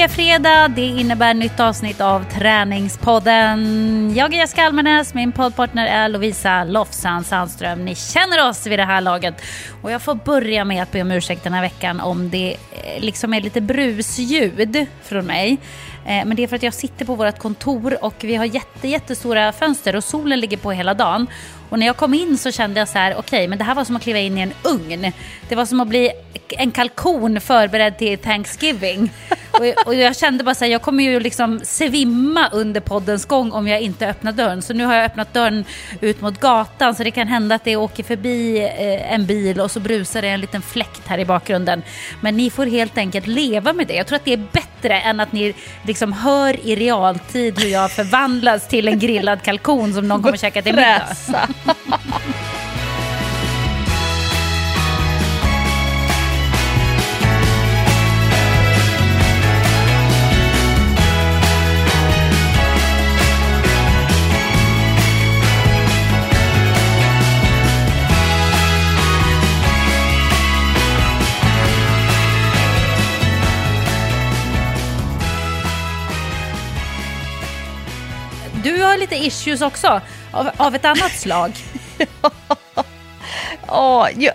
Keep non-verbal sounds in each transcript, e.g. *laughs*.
Det är fredag, det innebär nytt avsnitt av Träningspodden. Jag är Jessica Almenäs, min poddpartner är Lovisa Lofsan Sandström. Ni känner oss vid det här laget. Och jag får börja med att be om ursäkt den här veckan om det eh, liksom är lite brusljud från mig. Eh, men det är för att jag sitter på vårt kontor och vi har jätte, jättestora fönster och solen ligger på hela dagen. Och när jag kom in så kände jag så här, okej, okay, men det här var som att kliva in i en ugn. Det var som att bli en kalkon förberedd till Thanksgiving. Och, och jag kände bara så här, jag kommer ju liksom svimma under poddens gång om jag inte öppnar dörren. Så nu har jag öppnat dörren ut mot gatan så det kan hända att det åker förbi eh, en bil och så brusar det en liten fläkt här i bakgrunden. Men ni får helt enkelt leva med det. Jag tror att det är bättre än att ni liksom hör i realtid hur jag förvandlas till en grillad kalkon som någon kommer käka till middag. *laughs* lite issues också, av, av ett annat slag. *laughs* oh, ja.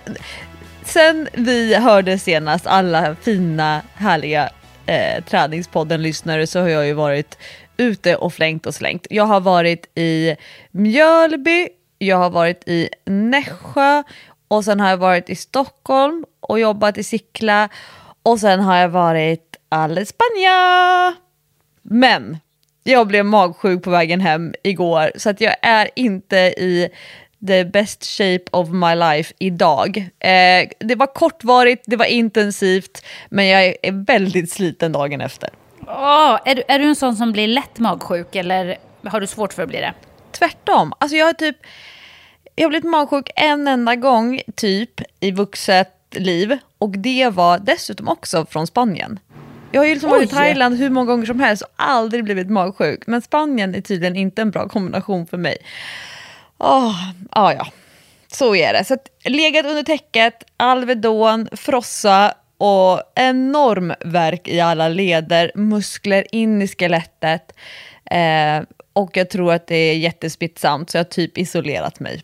Sen vi hörde senast alla fina, härliga eh, träningspodden-lyssnare så har jag ju varit ute och flängt och slängt. Jag har varit i Mjölby, jag har varit i Nässjö och sen har jag varit i Stockholm och jobbat i Sickla och sen har jag varit all Spanien. Men jag blev magsjuk på vägen hem igår så att jag är inte i the best shape of my life idag. Eh, det var kortvarigt, det var intensivt, men jag är väldigt sliten dagen efter. Oh, är, du, är du en sån som blir lätt magsjuk eller har du svårt för att bli det? Tvärtom. Alltså jag har typ jag har blivit magsjuk en enda gång typ i vuxet liv och det var dessutom också från Spanien. Jag har ju liksom varit i Thailand hur många gånger som helst och aldrig blivit magsjuk. Men Spanien är tydligen inte en bra kombination för mig. Oh, ah, ja, så är det. Så att, legat under täcket, Alvedon, frossa och enorm verk i alla leder, muskler in i skelettet. Eh, och jag tror att det är jättespitsamt så jag har typ isolerat mig.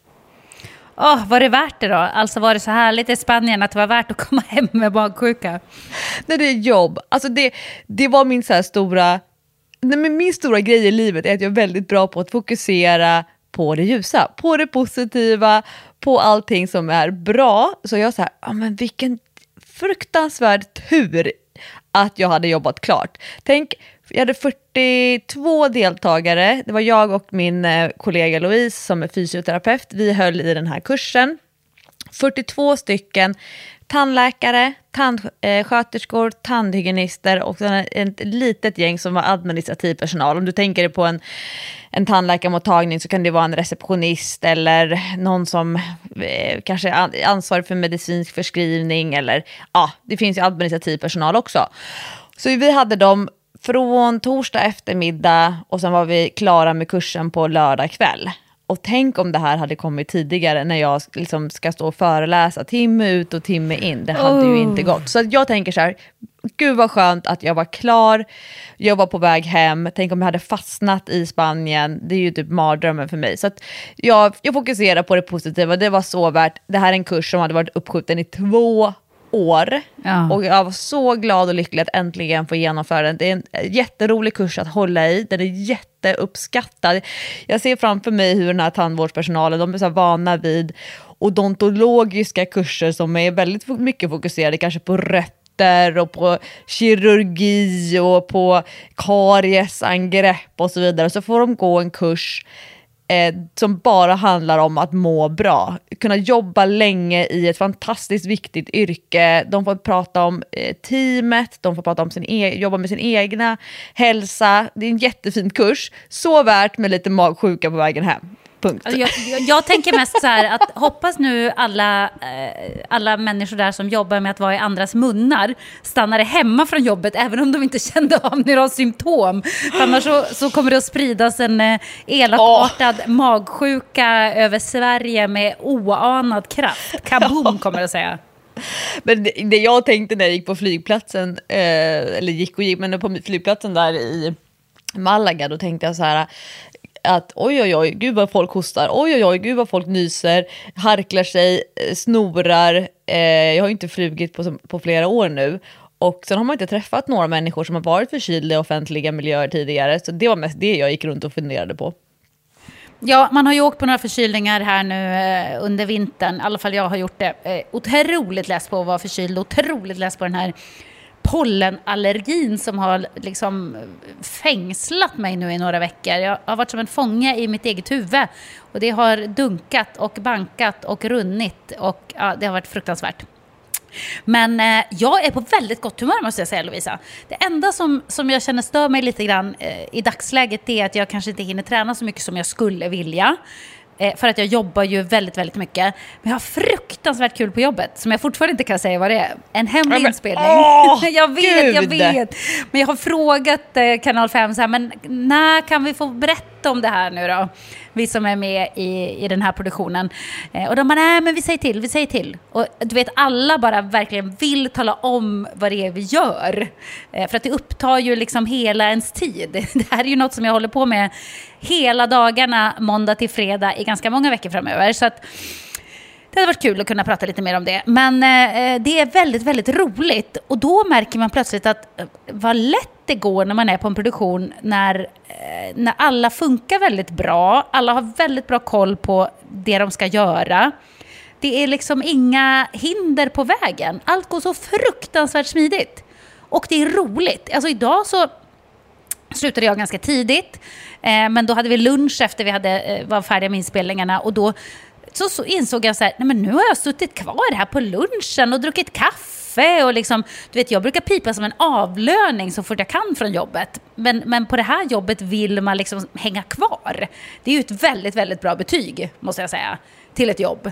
Oh, var det värt det då? Alltså var det så härligt i Spanien att det var värt att komma hem med magsjuka? Nej, det är jobb. Alltså det, det var min så stora... Nej, men min stora grej i livet är att jag är väldigt bra på att fokusera på det ljusa, på det positiva, på allting som är bra. Så jag så här, ja men vilken fruktansvärd tur att jag hade jobbat klart. Tänk jag hade 42 deltagare. Det var jag och min eh, kollega Louise som är fysioterapeut. Vi höll i den här kursen. 42 stycken tandläkare, tandsköterskor, tandhygienister och ett litet gäng som var administrativ personal. Om du tänker dig på en, en tandläkarmottagning så kan det vara en receptionist eller någon som eh, kanske är ansvarig för medicinsk förskrivning eller ja, det finns ju administrativ personal också. Så vi hade dem från torsdag eftermiddag och sen var vi klara med kursen på lördag kväll. Och tänk om det här hade kommit tidigare när jag liksom ska stå och föreläsa timme ut och timme in. Det hade oh. ju inte gått. Så jag tänker så här, gud vad skönt att jag var klar, jag var på väg hem, tänk om jag hade fastnat i Spanien, det är ju typ mardrömmen för mig. Så jag, jag fokuserar på det positiva, det var så värt. Det här är en kurs som hade varit uppskjuten i två år. Ja. Och jag var så glad och lycklig att äntligen få genomföra den. Det är en jätterolig kurs att hålla i, den är jätteuppskattad. Jag ser framför mig hur den här tandvårdspersonalen, de är så vana vid odontologiska kurser som är väldigt mycket fokuserade kanske på rötter och på kirurgi och på kariesangrepp och så vidare. Så får de gå en kurs eh, som bara handlar om att må bra. Kunna jobba länge i ett fantastiskt viktigt yrke. De får prata om eh, teamet, de får prata om sin e jobba med sin egna hälsa. Det är en jättefin kurs. Så värt med lite magsjuka på vägen hem. Punkt. Jag, jag, jag, tänker mest så här att hoppas nu alla, eh, alla människor där som jobbar med att vara i andras munnar stannade hemma från jobbet även om de inte kände av några symptom. För annars så, så kommer det att spridas en eh, elakartad oh. magsjuka över Sverige med oanad kraft. Kaboom kommer jag att säga. Men det, det jag tänkte när jag gick på flygplatsen, eh, eller gick och gick, men på flygplatsen där i Malaga, då tänkte jag så här att oj oj oj, gud vad folk hostar, oj oj oj, gud vad folk nyser, harklar sig, eh, snorar. Eh, jag har ju inte flugit på, på flera år nu. Och sen har man inte träffat några människor som har varit förkylda i offentliga miljöer tidigare. Så det var mest det jag gick runt och funderade på. Ja, man har ju åkt på några förkylningar här nu eh, under vintern. I alla fall jag har gjort det. Eh, otroligt less på att vara förkyld, otroligt less på den här pollenallergin som har liksom fängslat mig nu i några veckor. Jag har varit som en fånge i mitt eget huvud. Och det har dunkat och bankat och runnit och ja, det har varit fruktansvärt. Men eh, jag är på väldigt gott humör måste jag säga Lovisa. Det enda som, som jag känner stör mig lite grann eh, i dagsläget är att jag kanske inte hinner träna så mycket som jag skulle vilja. Eh, för att jag jobbar ju väldigt, väldigt mycket. Men jag har fruktansvärt kul på jobbet, som jag fortfarande inte kan säga vad det är. En hemlig men, inspelning. Åh, *laughs* jag vet, Gud. jag vet. Men jag har frågat eh, Kanal 5 så här, men när kan vi få berätta om det här nu då? Vi som är med i, i den här produktionen. Eh, och de bara, nej men vi säger till, vi säger till. Och du vet, alla bara verkligen vill tala om vad det är vi gör. Eh, för att det upptar ju liksom hela ens tid. *laughs* Det här är ju något som jag håller på med hela dagarna, måndag till fredag, i ganska många veckor framöver. Så att, det hade varit kul att kunna prata lite mer om det. Men eh, eh det är väldigt, väldigt roligt. Och då märker man plötsligt att eh, vad lätt det går när man är på en produktion när, eh, när alla funkar väldigt bra. Alla har väldigt bra koll på det de ska göra. Det är liksom inga hinder på vägen. Allt går så fruktansvärt smidigt. Och det är roligt. Alltså idag så slutade jag ganska tidigt. Eh, men då hade vi lunch efter vi hade, eh, var färdiga med inspelningarna. Och då så, så insåg jag så här, nej men nu har jag suttit kvar här på lunchen och druckit kaffe. Och liksom, du vet, jag brukar pipa som en avlöning så fort jag kan från jobbet. Men, men på det här jobbet vill man liksom hänga kvar. Det är ju ett väldigt, väldigt bra betyg, måste jag säga, till ett jobb.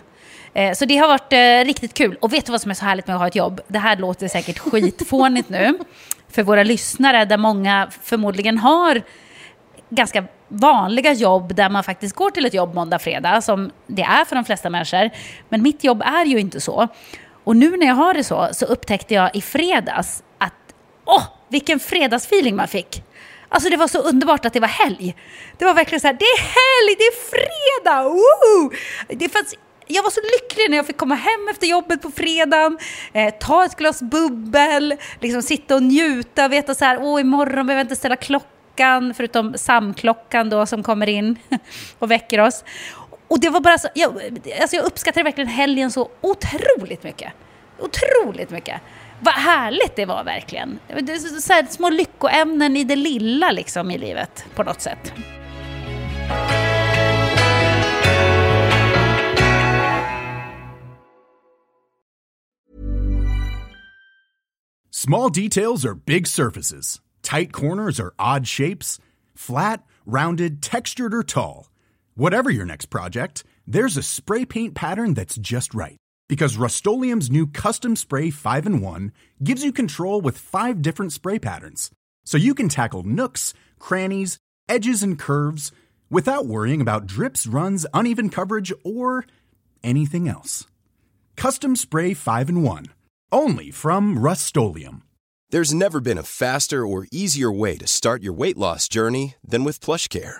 Eh, så det har varit eh, riktigt kul. Och vet du vad som är så härligt med att ha ett jobb? Det här låter säkert skitfånigt nu *laughs* för våra lyssnare, där många förmodligen har ganska vanliga jobb där man faktiskt går till ett jobb måndag, fredag, som det är för de flesta människor. Men mitt jobb är ju inte så. Och nu när jag har det så, så upptäckte jag i fredags att, åh, vilken fredagsfeeling man fick. Alltså det var så underbart att det var helg. Det var verkligen så här, det är helg, det är fredag, woo! Det fanns jag var så lycklig när jag fick komma hem efter jobbet på fredagen, eh, ta ett glas bubbel, liksom sitta och njuta, veta så här, åh imorgon behöver jag inte ställa klockan, förutom samklockan då som kommer in *laughs* och väcker oss. Och det var bara så, jag, alltså jag uppskattade verkligen helgen så otroligt mycket. Otroligt mycket. Vad härligt det var verkligen. Det är så här, små lyckoämnen i det lilla liksom i livet på något sätt. Small details are big surfaces. Tight corners are odd shapes? Flat, rounded, textured, or tall? Whatever your next project, there's a spray paint pattern that's just right. Because Rust new Custom Spray 5 in 1 gives you control with five different spray patterns. So you can tackle nooks, crannies, edges, and curves without worrying about drips, runs, uneven coverage, or anything else. Custom Spray 5 in 1. Only from Rust There's never been a faster or easier way to start your weight loss journey than with PlushCare.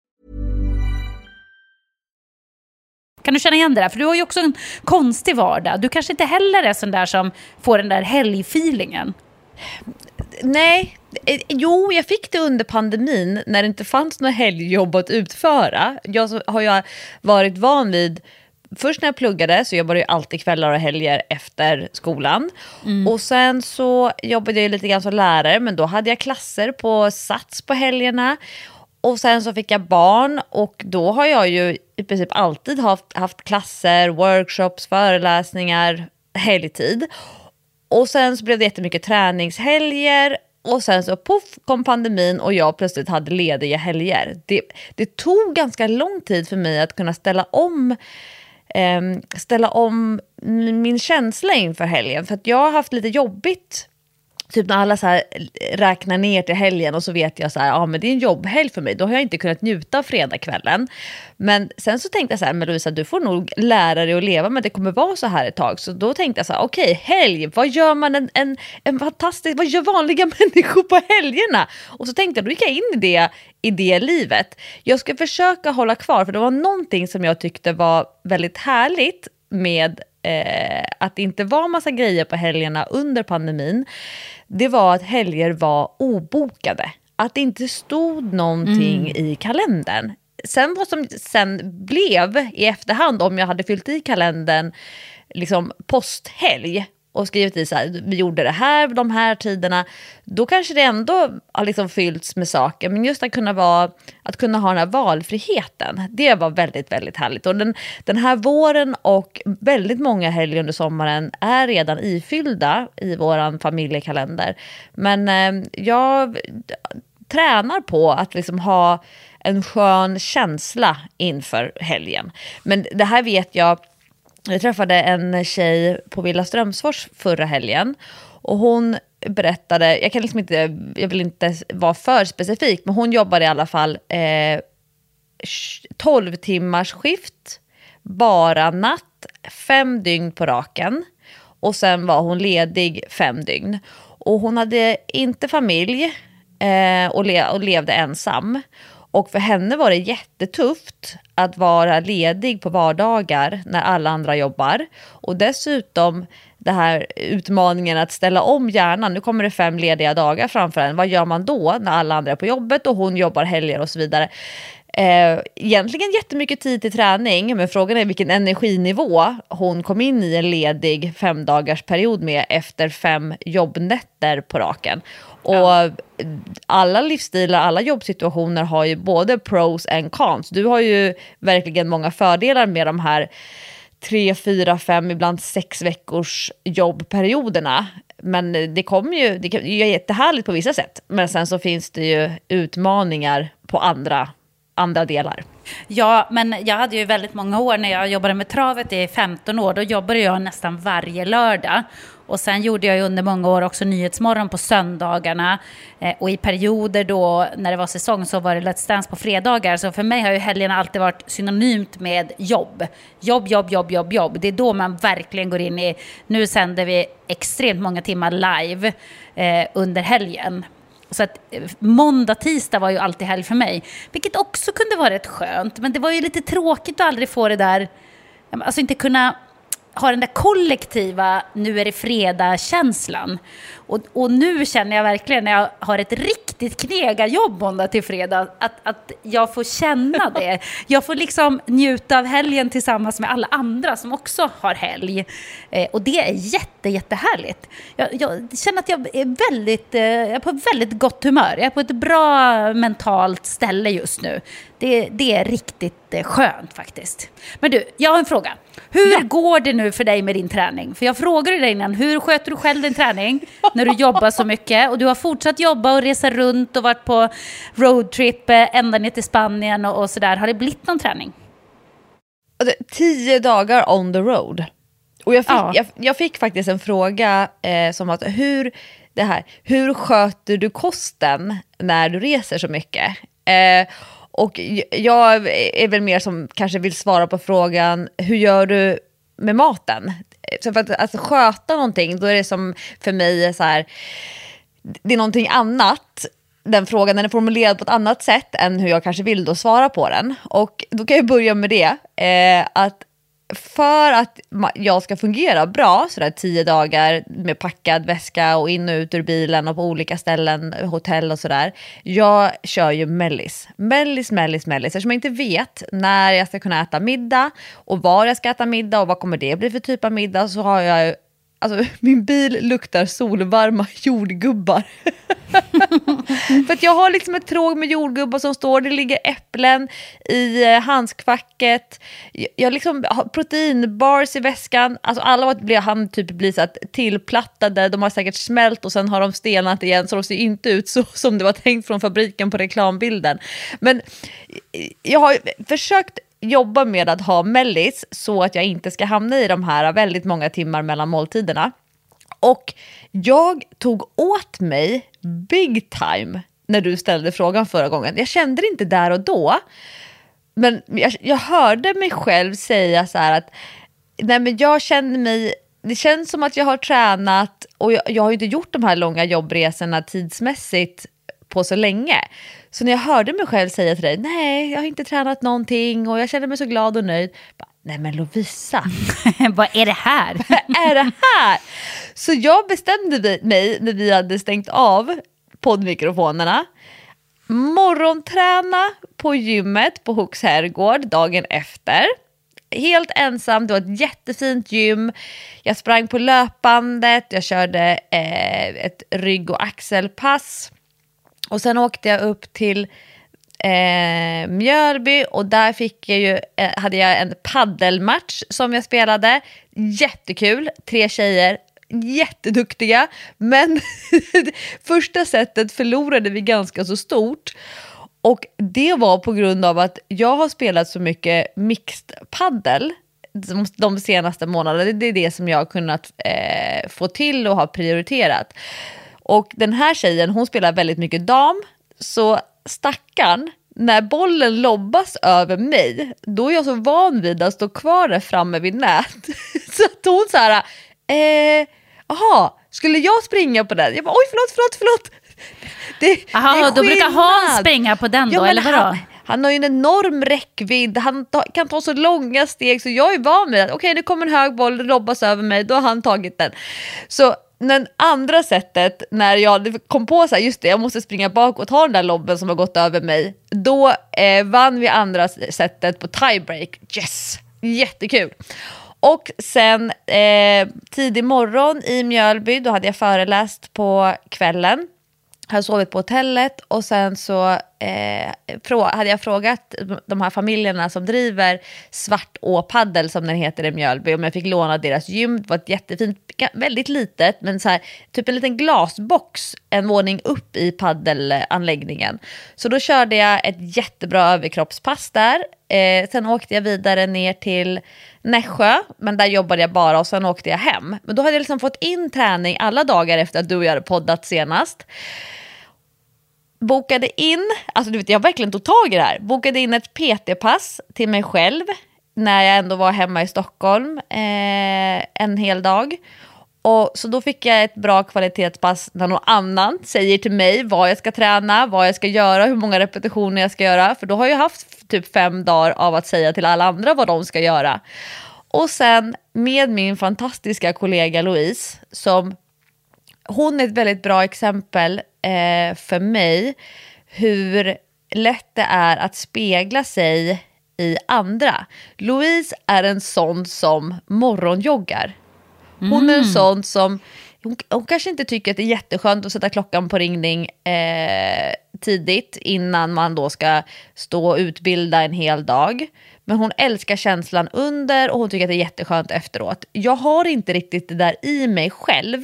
Kan du känna igen det där? För du har ju också en konstig vardag. Du kanske inte heller är sån där som får den där helgfeelingen. Nej, eh, jo jag fick det under pandemin när det inte fanns några helgjobb att utföra. Jag har ju varit van vid först när jag pluggade så jobbade jag alltid kvällar och helger efter skolan. Mm. Och sen så jobbade jag lite grann som lärare men då hade jag klasser på Sats på helgerna. Och sen så fick jag barn och då har jag ju i princip alltid haft, haft klasser, workshops, föreläsningar, helgtid. Och sen så blev det jättemycket träningshelger Och sen så poff kom pandemin och jag plötsligt hade lediga helger. Det, det tog ganska lång tid för mig att kunna ställa om eh, ställa om min känsla inför helgen. För att jag har haft lite jobbigt Typ när alla så här räknar ner till helgen och så vet jag så här, men det är en jobbhelg för mig. Då har jag inte kunnat njuta av fredagskvällen. Men sen så tänkte jag så här, men Lovisa du får nog lära dig att leva med det kommer vara så här ett tag. Så då tänkte jag så här, okej okay, helg, vad gör man en, en, en fantastisk, vad gör vanliga *laughs* människor på helgerna? Och så tänkte jag, då gick jag in i det, i det livet. Jag ska försöka hålla kvar, för det var någonting som jag tyckte var väldigt härligt med eh, att det inte var massa grejer på helgerna under pandemin, det var att helger var obokade. Att det inte stod någonting mm. i kalendern. Sen vad som sen blev i efterhand, om jag hade fyllt i kalendern liksom posthelg och skrivit i så här, vi gjorde det här de här tiderna, då kanske det ändå har liksom fyllts med saker. Men just att kunna, vara, att kunna ha den här valfriheten, det var väldigt, väldigt härligt. Och den, den här våren och väldigt många helger under sommaren är redan ifyllda i vår familjekalender. Men eh, jag tränar på att liksom ha en skön känsla inför helgen. Men det här vet jag jag träffade en tjej på Villa Strömsfors förra helgen och hon berättade, jag kan liksom inte, jag vill inte vara för specifik, men hon jobbade i alla fall eh, 12 timmars skift, bara natt, fem dygn på raken. Och sen var hon ledig fem dygn. Och hon hade inte familj eh, och, le och levde ensam. Och för henne var det jättetufft att vara ledig på vardagar när alla andra jobbar. Och dessutom den här utmaningen att ställa om hjärnan. Nu kommer det fem lediga dagar framför en. Vad gör man då när alla andra är på jobbet och hon jobbar helger och så vidare? Eh, egentligen jättemycket tid till träning, men frågan är vilken energinivå hon kom in i en ledig femdagarsperiod med efter fem jobbnätter på raken. Och ja. alla livsstilar, alla jobbsituationer har ju både pros and cons. Du har ju verkligen många fördelar med de här tre, fyra, fem, ibland sex veckors jobbperioderna. Men det kommer ju, det är jättehärligt på vissa sätt. Men sen så finns det ju utmaningar på andra, andra delar. Ja, men jag hade ju väldigt många år när jag jobbade med travet i 15 år. Då jobbade jag nästan varje lördag. Och sen gjorde jag under många år också Nyhetsmorgon på söndagarna. Eh, och i perioder då, när det var säsong, så var det Let's Dance på fredagar. Så för mig har ju helgerna alltid varit synonymt med jobb. Jobb, jobb, jobb, jobb, jobb. Det är då man verkligen går in i, nu sänder vi extremt många timmar live eh, under helgen. Så att eh, måndag, tisdag var ju alltid helg för mig. Vilket också kunde vara rätt skönt. Men det var ju lite tråkigt att aldrig få det där, alltså inte kunna ha den där kollektiva nu är det fredag-känslan. Och, och, nu känner jag verkligen när jag har ett riktigt knegarjobb måndag till fredag att, att jag får känna *laughs* det. Jag får liksom njuta av helgen tillsammans med alla andra som också har helg. Eh, och det är jätte, jättehärligt. Jag, jag känner att jag är, väldigt, eh, jag är på väldigt gott humör. Jag är på ett bra mentalt ställe just nu. Det, det är riktigt eh, skönt faktiskt. Men du, jag har en fråga. Hur ja. går det nu för dig med din träning? För jag frågade dig innan, hur sköter du själv din träning *laughs* när du jobbar så mycket? Och du har fortsatt jobba och resa runt och varit på roadtrip eh, ända ner till Spanien och, och sådär. Har det blivit någon träning? Tio dagar on the road. Och jag fick, ja. jag, jag fick faktiskt en fråga eh, som att hur, det här, hur sköter du kosten när du reser så mycket? Eh, och jag är väl mer som kanske vill svara på frågan, hur gör du med maten? Så för att alltså, sköta någonting, då är det som för mig så här, det är någonting annat. Den frågan den är formulerad på ett annat sätt än hur jag kanske vill då svara på den. Och då kan jag börja med det, eh, att för att jag ska fungera bra, sådär tio dagar med packad väska och in och ut ur bilen och på olika ställen, hotell och sådär. Jag kör ju mellis. Mellis, mellis, mellis. Eftersom jag inte vet när jag ska kunna äta middag och var jag ska äta middag och vad kommer det bli för typ av middag så har jag alltså min bil luktar solvarma jordgubbar. *laughs* För att jag har liksom ett tråg med jordgubbar som står, det ligger äpplen i eh, handskfacket, jag, jag liksom har proteinbars i väskan, alltså alla blir, han typ blir så att tillplattade, de har säkert smält och sen har de stelnat igen så de ser inte ut så som det var tänkt från fabriken på reklambilden. Men eh, jag har försökt jobba med att ha mellis så att jag inte ska hamna i de här väldigt många timmar mellan måltiderna. Och jag tog åt mig big time när du ställde frågan förra gången. Jag kände det inte där och då. Men jag, jag hörde mig själv säga så här att nej men jag känner mig, det känns som att jag har tränat och jag, jag har inte gjort de här långa jobbresorna tidsmässigt på så länge. Så när jag hörde mig själv säga till dig, nej jag har inte tränat någonting och jag känner mig så glad och nöjd. Bara, nej men Lovisa. *laughs* Vad är det här? *laughs* Vad är det här? Så jag bestämde mig när vi hade stängt av poddmikrofonerna. Morgonträna på gymmet på Hooks herrgård dagen efter. Helt ensam, det var ett jättefint gym. Jag sprang på löpbandet, jag körde eh, ett rygg och axelpass. Och sen åkte jag upp till eh, Mjölby och där fick jag ju, eh, hade jag en paddelmatch som jag spelade. Jättekul, tre tjejer, jätteduktiga. Men *laughs* första setet förlorade vi ganska så stort. Och det var på grund av att jag har spelat så mycket mixed paddel de senaste månaderna. Det är det som jag har kunnat eh, få till och har prioriterat. Och den här tjejen, hon spelar väldigt mycket dam, så stackarn, när bollen lobbas över mig, då är jag så van vid att stå kvar där framme vid nät. *laughs* så att hon så här, eh, aha, skulle jag springa på den? Jag bara, oj förlåt, förlåt, förlåt. Det, Aha, det då brukar Hans springa på den då, ja, eller vadå? Han, han har ju en enorm räckvidd, han ta, kan ta så långa steg så jag är van vid att okej okay, det kommer en hög boll, lobbas över mig, då har han tagit den. Så den andra sättet, när jag kom på så här, just det, jag måste springa bak och ta den där lobben som har gått över mig, då eh, vann vi andra sättet på tiebreak. Yes! Jättekul! Och sen eh, tidig morgon i Mjölby, då hade jag föreläst på kvällen hade sovit på hotellet och sen så eh, hade jag frågat de här familjerna som driver Svartå paddel som den heter i Mjölby om jag fick låna deras gym. Det var ett jättefint, väldigt litet, men så här, typ en liten glasbox en våning upp i paddelanläggningen. Så då körde jag ett jättebra överkroppspass där. Eh, sen åkte jag vidare ner till Nässjö, men där jobbade jag bara och sen åkte jag hem. Men då hade jag liksom fått in träning alla dagar efter att du och jag hade poddat senast bokade in, alltså du vet jag verkligen tog tag i det här, bokade in ett PT-pass till mig själv när jag ändå var hemma i Stockholm eh, en hel dag. Och, så då fick jag ett bra kvalitetspass när någon annan säger till mig vad jag ska träna, vad jag ska göra, hur många repetitioner jag ska göra. För då har jag haft typ fem dagar av att säga till alla andra vad de ska göra. Och sen med min fantastiska kollega Louise som hon är ett väldigt bra exempel eh, för mig hur lätt det är att spegla sig i andra. Louise är en sån som morgonjoggar. Hon är en mm. sån som, hon, hon, kanske inte tycker att det är jätteskönt att sätta klockan på ringning eh, tidigt innan man då ska stå och utbilda en hel dag. Men hon älskar känslan under och hon tycker att det är jätteskönt efteråt. Jag har inte riktigt det där i mig själv.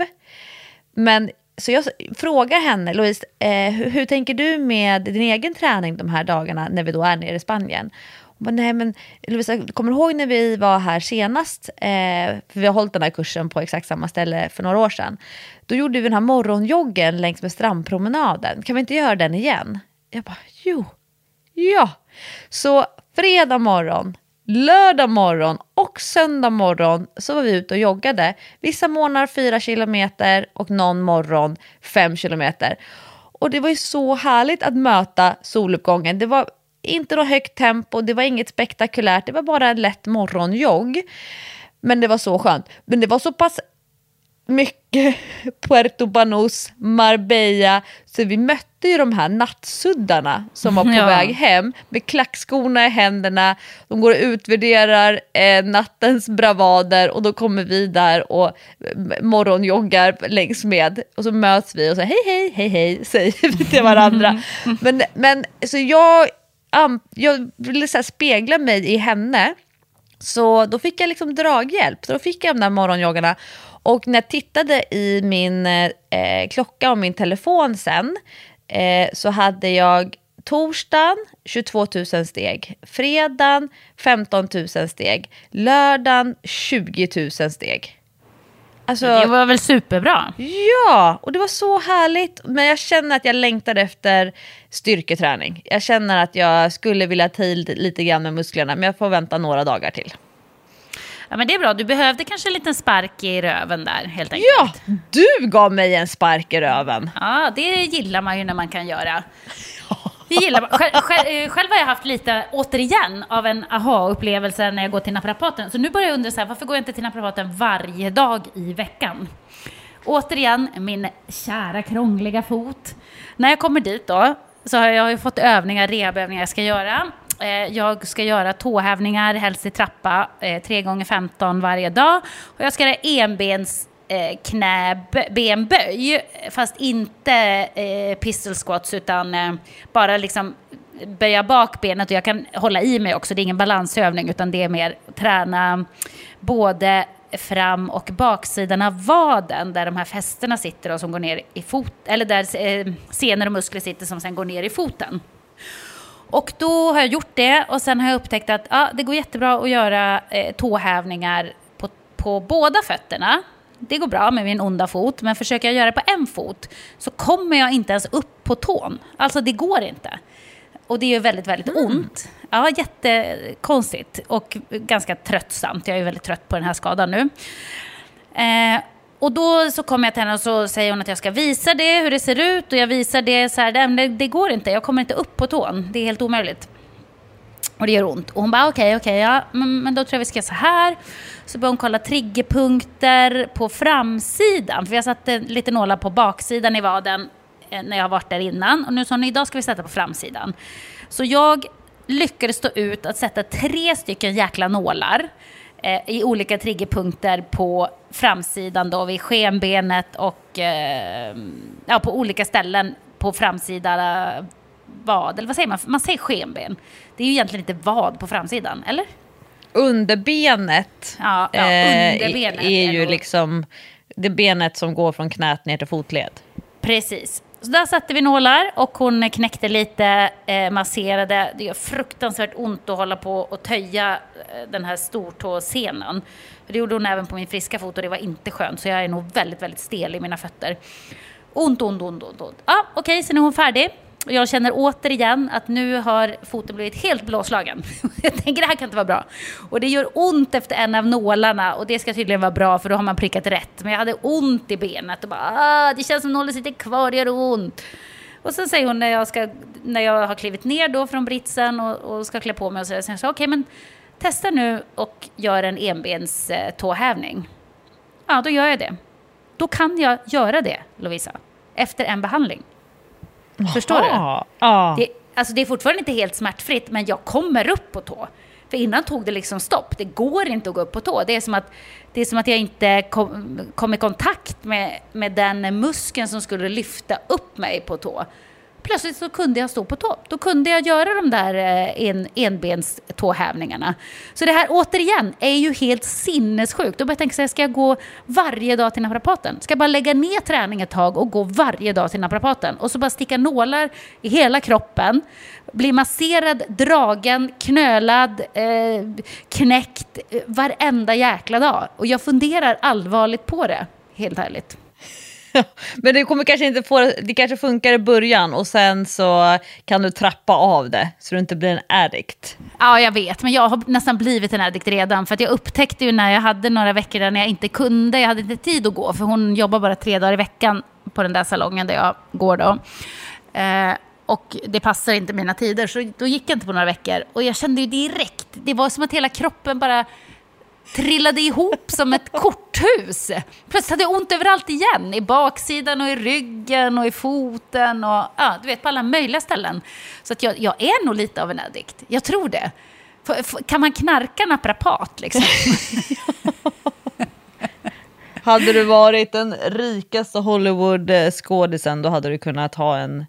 Men så jag frågar henne, Louise, eh, hur, hur, tänker du med din egen träning de här dagarna när vi då är nere i Spanien? Bara, nej men Lovisa, kommer du ihåg när vi var här senast? Eh, för vi har hållit den här kursen på exakt samma ställe för några år sedan. Då gjorde vi den här morgonjoggen längs med strandpromenaden. Kan vi inte göra den igen? Jag bara, jo, ja. Så fredag morgon, lördag morgon och söndag morgon så var vi ute och joggade. Vissa månader 4 kilometer och någon morgon 5 kilometer. Och det var ju så härligt att möta soluppgången. Det var inte något högt tempo, det var inget spektakulärt, det var bara en lätt morgonjogg. Men det var så skönt. Men det var så pass mycket *laughs* Puerto Banús, Marbella. Så vi mötte ju de här nattsuddarna som var på *laughs* Ja. väg hem med klackskorna i händerna. De går och utvärderar eh, nattens bravader och då kommer vi där och morgonjoggar längs med. Och så möts vi och säger hej hej, hej hej, *laughs* säger vi till varandra. Men, men så jag, jag ville så här spegla mig i henne. Så då fick jag liksom draghjälp. Så då fick jag de där morgonjoggarna. Och när jag tittade i min eh, klocka och min telefon sen eh, så hade jag torsdagen 22 000 steg, fredagen 15 000 steg, lördagen 20 000 steg. Alltså, Det var väl superbra? Ja, och det var så härligt. Men jag känner att jag längtar efter styrketräning. Jag känner att jag skulle vilja ta i lite- lite grann med musklerna, men jag får vänta några dagar till. Ja, men det är bra. Du behövde kanske en liten spark i röven där, helt enkelt. Ja, du gav mig en spark i röven. Ja, det gillar man ju när man kan göra. Det gillar man. Själv, själv, eh, själv har jag haft lite, återigen, av en aha-upplevelse när jag går till naprapaten. Så nu börjar jag undra så här, varför går jag inte till naprapaten varje dag i veckan? Återigen, min kära krångliga fot. När jag kommer dit då, så har jag ju fått övningar, rehabövningar jag ska göra. Eh, jag ska göra tåhävningar, helst i trappa, eh, 3 gånger 15 varje dag. Och jag ska göra enbens eh, knäbenböj, fast inte eh, pistol squats utan eh, bara liksom böja bak benet och jag kan hålla i mig också. Det är ingen balansövning utan det är mer träna både fram och baksidan av vaden där de här fästena sitter och som går ner i fot eller där eh, senor och muskler sitter som sen går ner i foten. Och då har jag gjort det och sen har jag upptäckt att ja, det går jättebra att göra eh, tåhävningar på, på båda fötterna. Det går bra med min onda fot, men försöker jag göra det på en fot så kommer jag inte ens upp på tån. Alltså det går inte. Och det är ju väldigt, väldigt ont. Ja, jättekonstigt och ganska tröttsamt. Jag är väldigt trött på den här skadan nu. Eh, och då så kommer jag till henne och så säger hon att jag ska visa det, hur det ser ut. Och jag visar det så här, "Nej, men det, det går inte, jag kommer inte upp på tån. Det är helt omöjligt. Och det gör ont. Och hon bara okej, okej, ja, men, men då tror jag vi ska göra så här. Så började hon kolla triggerpunkter på framsidan. För jag satte lite nålar på baksidan i vaden eh, när jag har varit där innan. Och nu sa hon, idag ska vi sätta på framsidan. Så jag lyckades stå ut att sätta tre stycken jäkla nålar eh, i olika triggerpunkter på framsidan då, vid skenbenet och eh, ja, på olika ställen på framsidan vad, eller vad säger man? Man säger skenben. Det är ju egentligen inte vad på framsidan, eller? Underbenet, Ja, ja, eh, underbenet är är ju nog- liksom det benet som går från knät ner till fotled. Precis. Så där satte vi nålar och hon knäckte lite, eh, masserade. Det gör fruktansvärt ont att hålla på och töja eh, den här stortåscenen. För Det gjorde hon även på min friska fot och det var inte skönt. Så jag är nog väldigt, väldigt stel i mina fötter. Ont, ont, ont, ont. ont. Ja, Okej, så nu är hon färdig. Och jag känner återigen att nu har foten blivit helt blåslagen. *laughs* Jag tänker det här kan inte vara bra. Och det gör ont efter en av nålarna och det ska tydligen vara bra för då har man prickat rätt. Men jag hade ont i benet och bara ah, det känns som nålen sitter kvar, det gör ont. Och sen säger hon när jag, ska, när jag har klivit ner då från britsen och, och ska klä på mig och så, säger okej okay, okej men testa nu och gör en enbens tåhävning. Ja, då gör jag det. Då kan jag göra det, Lovisa, efter en behandling. Förstår du? Ja. Det, alltså det är fortfarande inte helt smärtfritt, men jag kommer upp på tå. För innan tog det liksom stopp. Det går inte att gå upp på tå. Det är som att, det är som att jag inte kom, kom i kontakt med, med den muskeln som skulle lyfta upp mig på tå. Plötsligt så kunde jag stå på tå. Då kunde jag göra de där eh, en, enbenståhävningarna. Så det här återigen är ju helt sinnessjukt. Då börjar jag tänka så här, ska jag gå varje dag till naprapaten? Ska jag bara lägga ner träning ett tag och gå varje dag till naprapaten? Och så bara sticka nålar i hela kroppen, bli masserad, dragen, knölad, eh, knäckt eh, varenda jäkla dag. Och jag funderar allvarligt på det, helt ärligt. *laughs* Men det kommer kanske inte få, det kanske funkar i början och sen så kan du trappa av det så du inte blir en addict. Ja, jag vet, men jag har nästan blivit en addict redan. För att jag upptäckte ju när jag hade några veckor där när jag inte kunde, jag hade inte tid att gå, för hon jobbar bara tre dagar i veckan på den där salongen där jag går då. Eh, och det passar inte mina tider, så då gick jag inte på några veckor. Och jag kände ju direkt, det var som att hela kroppen bara trillade ihop som ett korthus. Plötsligt hade jag ont överallt igen. I baksidan och i ryggen och i foten och ja, du vet på alla möjliga ställen. Så att jag, jag är nog lite av en addikt. Jag tror det. kan man knarka naprapat liksom? *laughs* hade du varit den rikaste Hollywood-skådisen då hade du kunnat ha en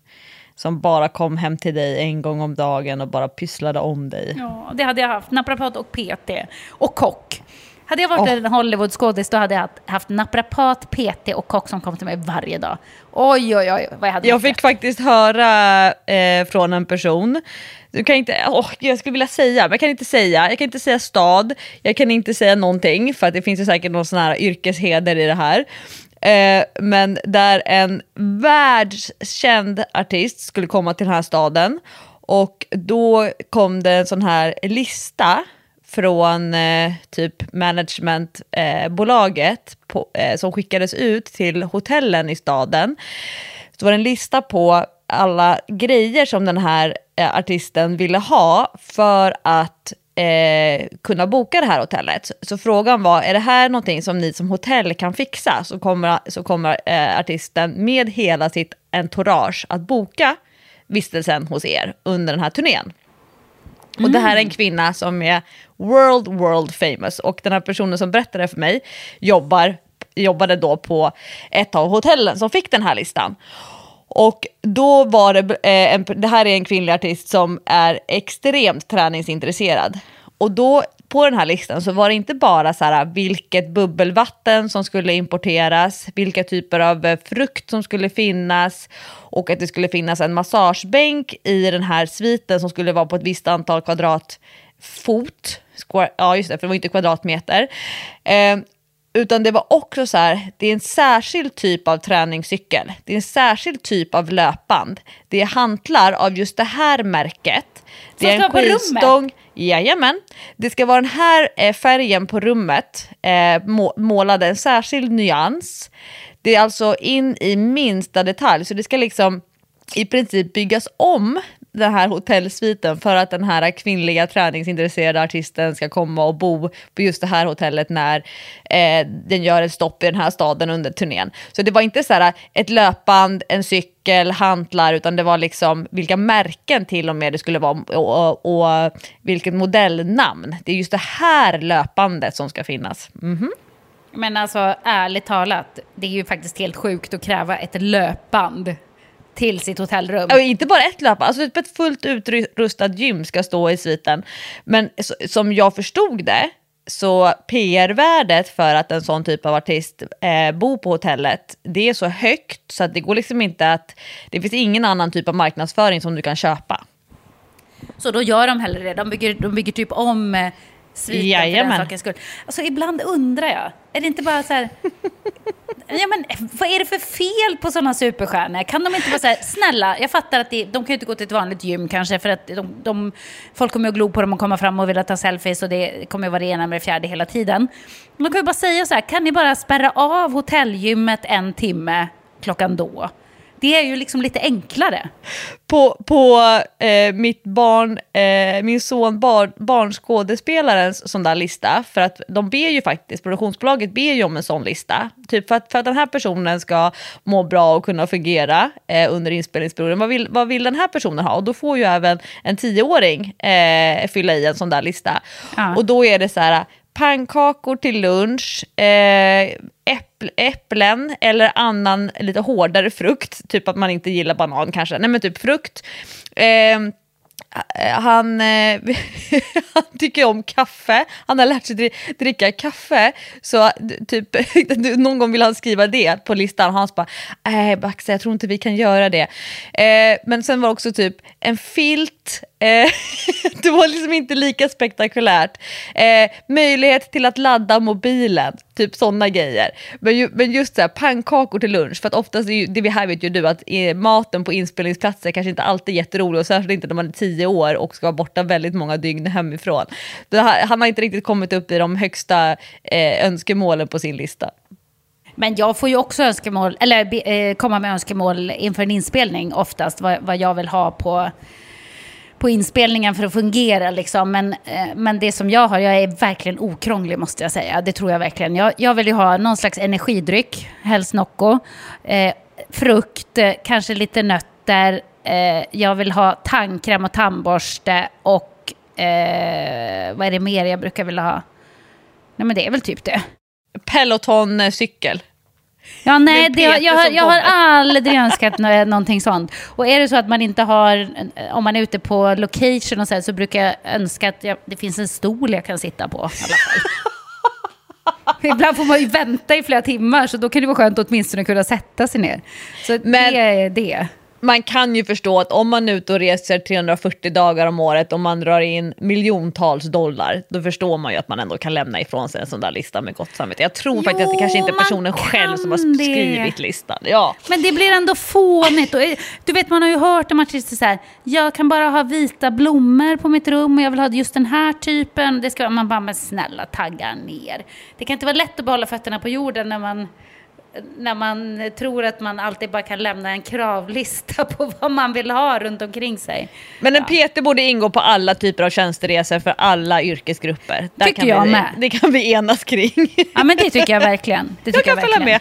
som bara kom hem till dig en gång om dagen och bara pysslade om dig. Ja, det hade jag haft. Naprapat och PT. Och kock. Hade jag varit oh. en Hollywoodskådis då hade jag haft naprapat, PT och kock som kom till mig varje dag. Oj, oj, oj. Vad jag hade jag fick faktiskt höra eh, från en person, du kan inte, oh, jag skulle vilja säga, men jag kan inte säga, jag kan inte säga stad, jag kan inte säga någonting för att det finns ju säkert någon sån här yrkesheder i det här. Eh, men där en världskänd artist skulle komma till den här staden och då kom det en sån här lista från eh, typ managementbolaget eh, som skickades ut till hotellen i staden. Så var det en lista på alla grejer som den här eh, artisten ville ha för att eh, kunna boka det här hotellet. Så frågan var, är det här någonting som ni som hotell kan fixa? Så kommer, så kommer eh, artisten med hela sitt entourage att boka vistelsen hos er under den här turnén. Mm. Och det här är en mm. kvinna som är world, world famous. Och den här personen som berättade för mig jobbar, jobbade då på ett av hotellen som fick den här listan. Och då var det, eh, en, det här är en kvinnlig artist som är extremt träningsintresserad. Och då på den här listan så var det inte bara så här vilket bubbelvatten som skulle importeras, vilka typer av eh, frukt som skulle finnas och att det skulle finnas en massagebänk i den här sviten som skulle vara på ett visst antal kvadratfot. Ja, just det, för det var inte kvadratmeter. Eh, utan det var också så här, det är en särskild typ av träningscykel. Det är en särskild typ av löpband. Det är hantlar av just det här märket. Det är en skivstång. Jajamän. Det ska vara den här eh, färgen på rummet, eh, målad en särskild nyans. Det är alltså in i minsta detalj, så det ska liksom i princip byggas om den här hotellsviten för att den här kvinnliga träningsintresserade artisten ska komma och bo på just det här hotellet när eh, den gör ett stopp i den här staden under turnén. Så det var inte så här eh, ett löpband, en cykel, hantlar, utan det var liksom vilka märken till och med det skulle vara och, och, och vilket modellnamn. Det är just det här löpandet som ska finnas. Mm -hmm. Men alltså ärligt talat, det är ju faktiskt helt sjukt att kräva ett löpband till sitt hotellrum. Och inte bara ett löpband, alltså typ ett fullt utrustat gym ska stå i sviten. Men som jag förstod det, så PR-värdet för att en sån typ av artist eh, bor på hotellet, det är så högt så att det går liksom inte att, det finns ingen annan typ av marknadsföring som du kan köpa. Så då gör de hellre det, de bygger, de bygger typ om eh, sviten Jajamän. för den sakens skull. Alltså ibland undrar jag, är det inte bara så här, Ja, men, vad är det för fel på sådana superstjärnor? Kan de inte så här, snälla, jag fattar att det, de kan ju inte gå till ett vanligt gym kanske för att de, de, folk kommer att glo på dem och komma fram och vilja ta selfies och det kommer att vara det ena med det fjärde hela tiden. De kan ju bara säga så här, kan ni bara spärra av hotellgymmet en timme klockan då? Det är ju liksom lite enklare. På, på eh, mitt barn, eh, min son bar, barnskådespelarens sån där lista, för att de ber ju faktiskt, produktionsbolaget ber ju om en sån lista. Typ för att, för att den här personen ska må bra och kunna fungera eh, under inspelningsperioden. Vad vill, vad vill den här personen ha? Och då får ju även en tioåring eh, fylla i en sån där lista. Ja. Och då är det så här, pannkakor till lunch, eh, äpplen eller annan lite hårdare frukt, typ att man inte gillar banan kanske, nej men typ frukt. Ehm, eh, han, eh, *laughs* han tycker om kaffe, han har lärt sig dricka kaffe. Så typ, *laughs* någon gång vill han skriva det på listan. Hans bara, nej jag tror inte vi kan göra det. Eh, men sen var också typ en filt, eh, *laughs* det var liksom inte lika spektakulärt. Eh, möjlighet till att ladda mobilen, typ sådana grejer. Men, ju, men just så här, pannkakor till lunch, för att oftast, är ju, det vi här vet ju du, att eh, maten på inspelningsplatser kanske inte alltid är jätterolig, och särskilt inte när man är tio år och ska vara borta väldigt många dygn hemifrån. Här, han har inte riktigt kommit upp i de högsta eh, önskemålen på sin lista. Men jag får ju också önskemål, eller eh, komma med önskemål inför en inspelning oftast, vad, vad jag vill ha på på inspelningen för att fungera. Liksom. Men, eh, men det som jag har, jag är verkligen okrånglig måste jag säga. Det tror jag verkligen. Jag, jag vill ju ha någon slags energidryck, helst Nocco. Eh, frukt, eh, kanske lite nötter. Eh, jag vill ha tandkräm och tandborste och eh, vad är det mer jag brukar vilja ha? Nej men det är väl typ det. Peloton-cykel. Eh, Ja, nej, det, jag, har, jag har aldrig önskat nå- *laughs* någonting sånt. Och är det så att man inte har, om man är ute på location och så, här, så brukar jag önska att jag, det finns en stol jag kan sitta på. *laughs* Ibland får man ju vänta i flera timmar, så då kan det vara skönt att åtminstone kunna sätta sig ner. Så Men- det är det. Man kan ju förstå att om man är ute och reser 340 dagar om året och man drar in miljontals dollar, då förstår man ju att man ändå kan lämna ifrån sig en sån där lista med gott samvete. Jag tror faktiskt att det Jo, kanske inte är personen själv som har kan det. skrivit listan. Ja. Men det blir ändå fånigt. Och, eh, du vet, man har ju hört om artister så här, jag kan bara ha vita blommor på mitt rum och jag vill ha just den här typen. Det ska man bara, men snälla tagga ner. Det kan inte vara lätt att behålla fötterna på jorden när man, när man tror att man alltid bara kan lämna en kravlista *laughs* på vad man vill ha runt omkring sig. Men en PT borde ingå på alla typer av tjänsteresor för alla yrkesgrupper. Där Tycker jag vi, med. Det kan vi enas kring. Ja, men det tycker jag verkligen. Det jag tycker kan jag följa med.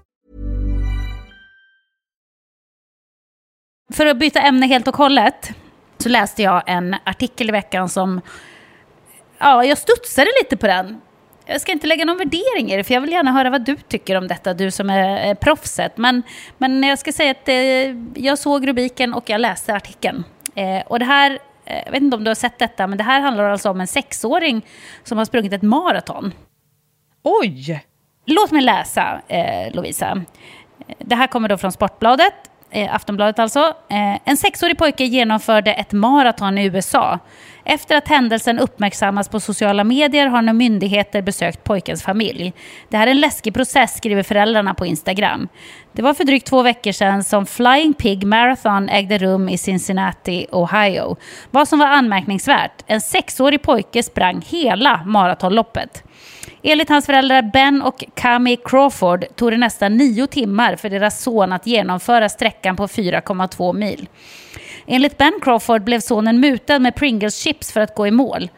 För att byta ämne helt och hållet så läste jag en artikel i veckan som... Ja, jag studsade lite på den. Jag ska inte lägga någon värdering i det, för jag vill gärna höra vad du tycker om detta, du som är proffset. Men, men jag ska säga att eh, jag såg rubriken och jag läste artikeln. Eh, och det här, eh, jag vet inte om du har sett detta, men det här handlar alltså om en sexåring som har sprungit ett maraton. Oj! Låt mig läsa, eh, Lovisa. Det här kommer då från Sportbladet, eh, Aftonbladet alltså. Eh, en sexårig pojke genomförde ett maraton i USA. Efter att händelsen uppmärksammas på sociala medier har nu myndigheter besökt pojkens familj. Det här är en läskig process, skriver föräldrarna på Instagram. Det var för drygt två veckor sedan som Flying Pig Marathon ägde rum i Cincinnati, Ohio. Vad som var anmärkningsvärt, en sexårig pojke sprang hela maratonloppet. Enligt hans föräldrar Ben och Cami Crawford tog det nästan nio timmar för deras son att genomföra sträckan på 4,2 mil. Enligt Ben Crawford blev sonen mutad med Pringles-chips för att gå i mål.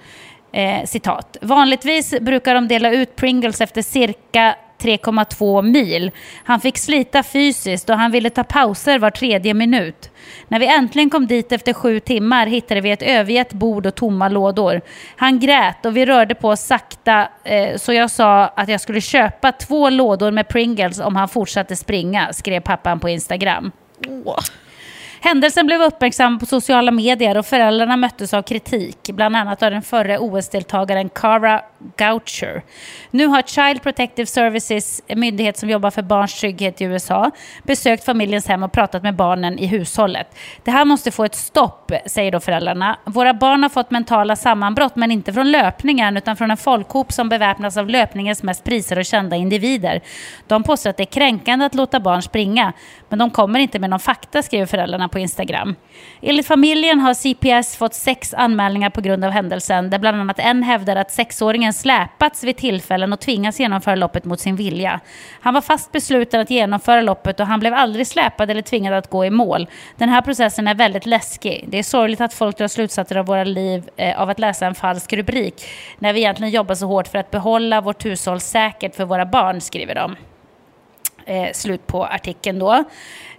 Eh, citat. Vanligtvis brukar de dela ut Pringles efter cirka 3,2 mil. Han fick slita fysiskt och han ville ta pauser var tredje minut. När vi äntligen kom dit efter sju timmar hittade vi ett övergett bord och tomma lådor. Han grät och vi rörde på oss sakta eh, så jag sa att jag skulle köpa två lådor med Pringles om han fortsatte springa, skrev pappan på Instagram. Händelsen blev uppmärksammad på sociala medier och föräldrarna möttes av kritik, bland annat av den förre OS-deltagaren Cara Goucher. Nu har Child Protective Services, en myndighet som jobbar för barns trygghet i USA, besökt familjens hem och pratat med barnen i hushållet. Det här måste få ett stopp, säger då föräldrarna. Våra barn har fått mentala sammanbrott, men inte från löpningen, utan från en folkhop som beväpnas av löpningens mest prisade och kända individer. De påstår att det är kränkande att låta barn springa, men de kommer inte med någon fakta, skriver föräldrarna på Instagram. Enligt familjen har CPS fått sex anmälningar på grund av händelsen, där bland annat en hävdar att sexåringen släpats vid tillfällen och tvingats genomföra loppet mot sin vilja. Han var fast besluten att genomföra loppet och han blev aldrig släpad eller tvingad att gå i mål. Den här processen är väldigt läskig. Det är sorgligt att folk drar slutsatser av våra liv eh, av att läsa en falsk rubrik, när vi egentligen jobbar så hårt för att behålla vårt hushåll säkert för våra barn, skriver de. Eh, slut på artikeln då.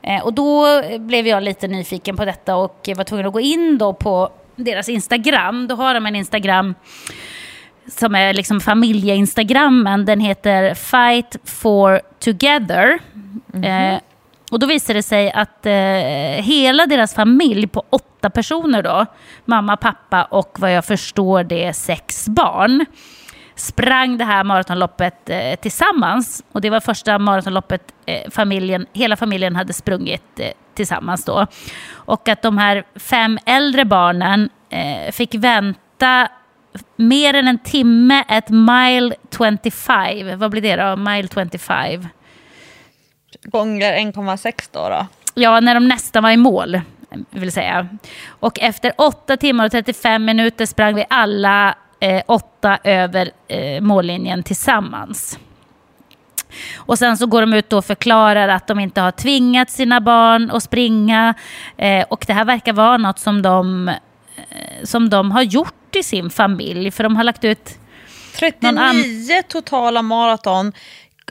Eh, och då blev jag lite nyfiken på detta och var tvungen att gå in då på deras Instagram. Då har de en Instagram som är liksom familjeinstagrammen. Den heter Fight for Together. Eh, och då visar det sig att eh, hela deras familj på åtta personer då, mamma, pappa och vad jag förstår det är sex barn, sprang det här maratonloppet eh, tillsammans. Och det var första maratonloppet eh, familjen, hela familjen hade sprungit eh, tillsammans då. Och att de här fem äldre barnen eh, fick vänta mer än en timme, ett mile 25. Vad blir det då? Mile 25. Gånger 1,6 då, då. Ja, när de nästan var i mål, vill säga. Och efter 8 timmar och 35 minuter sprang vi alla eh, åtta över eh, mållinjen tillsammans. Och sen så går de ut och förklarar att de inte har tvingat sina barn att springa. Eh, och det här verkar vara något som de, eh, som de har gjort i sin familj. För de har lagt ut... 39 an- totala maraton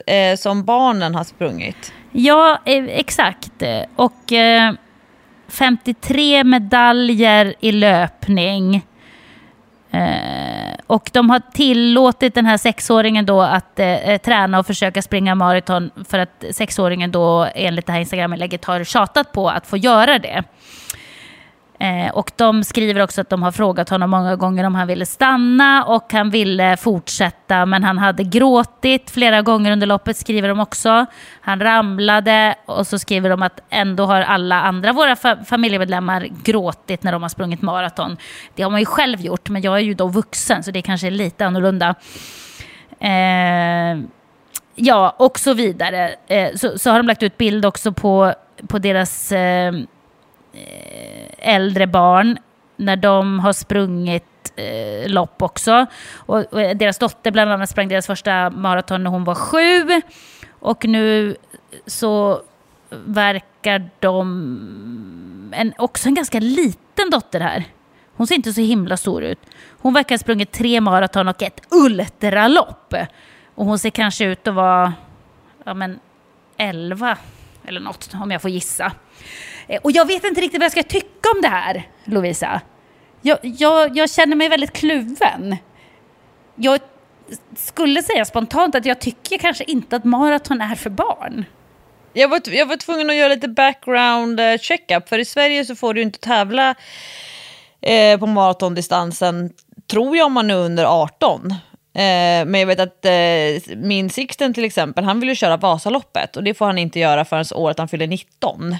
eh, som barnen har sprungit. Ja, eh, exakt. Och eh, 53 medaljer i löpning. Eh, och de har tillåtit den här sexåringen då att eh, eh, träna och försöka springa maraton för att sexåringen då enligt det här Instagram-inlägget har tjatat på att få göra det. Eh, och de skriver också att de har frågat honom många gånger om han ville stanna och han ville fortsätta men han hade gråtit flera gånger under loppet skriver de också. Han ramlade och så skriver de att ändå har alla andra våra fa- familjemedlemmar gråtit när de har sprungit maraton. Det har man ju själv gjort men jag är ju då vuxen så det kanske är lite annorlunda. Eh, ja, och så vidare. Eh, så, så har de lagt ut bild också på, på deras eh, Eh, äldre barn när de har sprungit eh, lopp också. Och, och deras dotter bland annat sprang deras första maraton när hon var sju. Och nu så verkar de... En, också en ganska liten dotter här. Hon ser inte så himla stor ut. Hon verkar ha sprungit tre maraton och ett ultralopp. Och hon ser kanske ut att vara ja, men, 11 eller något, om jag får gissa. Eh, och jag vet inte riktigt vad jag ska tycka om det här, Lovisa. Jag, jag, jag känner mig väldigt kluven. Jag skulle säga spontant att jag tycker kanske inte att maraton är för barn. Jag var, jag var tvungen att göra lite background eh, checkup för i Sverige så får du inte tävla eh, på maratondistansen tror jag om man är under 18. Eh, men jag vet att eh, min Sixten till exempel, han vill ju köra Vasaloppet och det får han inte göra förrän året han fyller 19.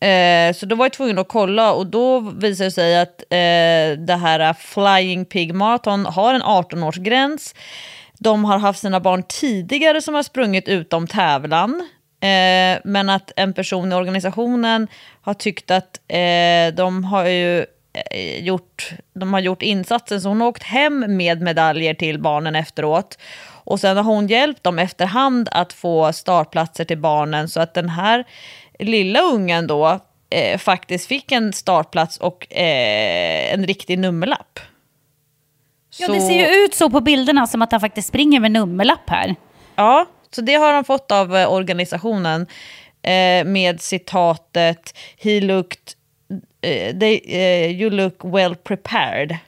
Eh, så då var jag tvungen att kolla och då visade det sig att eh, det här Flying Pig Marathon har en 18-årsgräns. De har haft sina barn tidigare som har sprungit utom tävlan. Eh, men att en person i organisationen har tyckt att eh, de har ju gjort, de har gjort insatsen så hon har åkt hem med medaljer till barnen efteråt. Och sen har hon hjälpt dem efterhand att få startplatser till barnen så att den här lilla ungen då eh, faktiskt fick en startplats och eh, en riktig nummerlapp. Ja, det ser ju ut så på bilderna som att han faktiskt springer med nummerlapp här. Ja, så det har de fått av eh, organisationen eh, med citatet He looked, eh, they, eh, you look well prepared.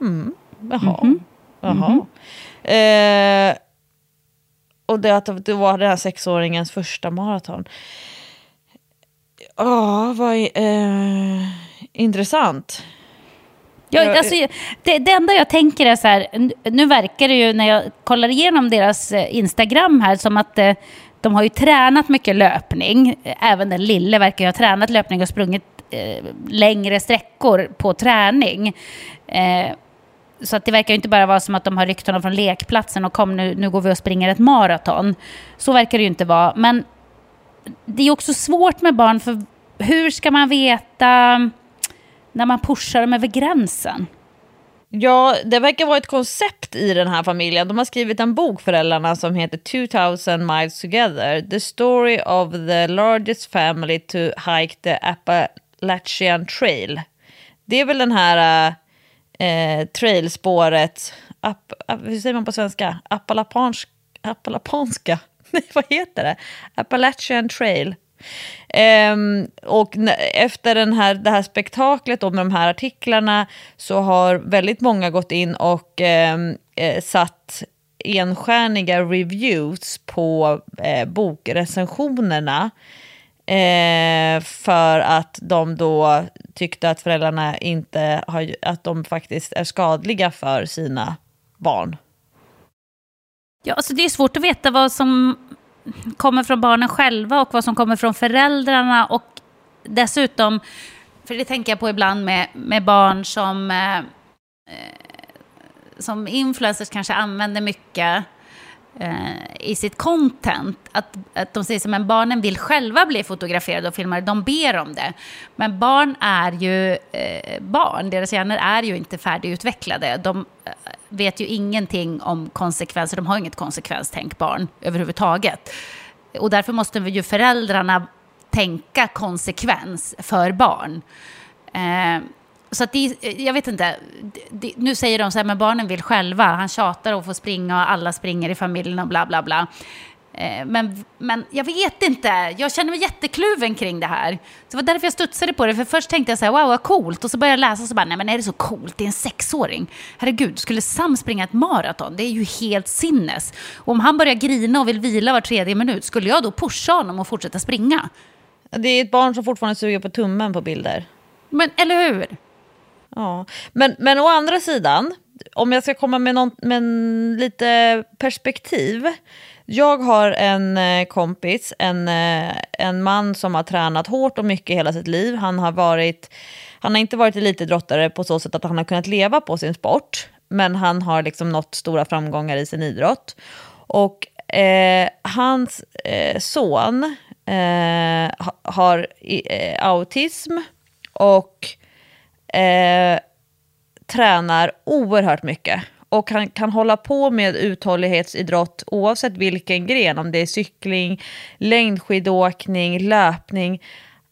Mm, jaha. jaha. Eh, och det, att det var den här sexåringens första maraton. Ja, vad är, eh, intressant. Jag, alltså, det, det enda jag tänker är så här, nu verkar det ju när jag kollar igenom deras Instagram här som att eh, de har ju tränat mycket löpning. Även den lille verkar ju ha tränat löpning och sprungit eh, längre sträckor på träning. Eh, så att det verkar ju inte bara vara som att de har ryckt honom från lekplatsen och kom nu, nu går vi och springer ett maraton. Så verkar det ju inte vara. Men det är också svårt med barn för hur ska man veta när man pushar dem över gränsen? Ja, det verkar vara ett koncept i den här familjen. De har skrivit en bok, föräldrarna, som heter 2000 Miles Together. The story of the largest family to hike the Appalachian Trail. Det är väl den här eh, eh trailspåret, app, app, hur säger man på svenska? Appalapansk, Appalapanska? *laughs* Nej, vad heter det? Appalachian Trail. Um, och efter den här, det här spektaklet då med de här artiklarna så har väldigt många gått in och um, eh, satt enstjärniga reviews på eh, bokrecensionerna. Eh, för att de då tyckte att föräldrarna inte har, att de faktiskt är skadliga för sina barn. Ja, alltså det är svårt att veta vad som kommer från barnen själva och vad som kommer från föräldrarna. Och dessutom, för det tänker jag på ibland med, med barn som, eh, eh som influencers kanske använder mycket Eh, i sitt content. Att, att de säger som men barnen vill själva bli fotograferade och filmade, de ber om det. Men barn är ju eh, barn, deras hjärnor är ju inte färdigutvecklade. De eh, vet ju ingenting om konsekvenser, de har inget konsekvenstänk barn överhuvudtaget. Och därför måste ju föräldrarna tänka konsekvens för barn. Eh, så att det, jag vet inte, det, nu säger de så här, men barnen vill själva, han tjatar och får springa och alla springer i familjen och bla bla bla. Eh, Men, men jag vet inte, jag känner mig jättekluven kring det här. Så det var därför jag studsade på det, för först tänkte jag så här, wow vad coolt, och så började jag läsa och så bara, nej men är det så coolt, det är en sexåring. Herregud, skulle Sam springa ett maraton? Det är ju helt sinnes. Och om han börjar grina och vill vila var tredje minut, skulle jag då pusha honom och fortsätta springa? Det är ett barn som fortfarande suger på tummen på bilder. Men, eller hur? Ja, men, men å andra sidan, om jag ska komma med, någon, med en lite perspektiv. Jag har en eh, kompis, en, eh, en man som har tränat hårt och mycket hela sitt liv. Han har, varit, han har inte varit elitidrottare på så sätt att han har kunnat leva på sin sport. Men han har liksom nått stora framgångar i sin idrott. Och eh, hans eh, son eh, har eh, autism och eh, tränar oerhört mycket. Och han kan hålla på med uthållighetsidrott oavsett vilken gren, om det är cykling, längdskidåkning, löpning.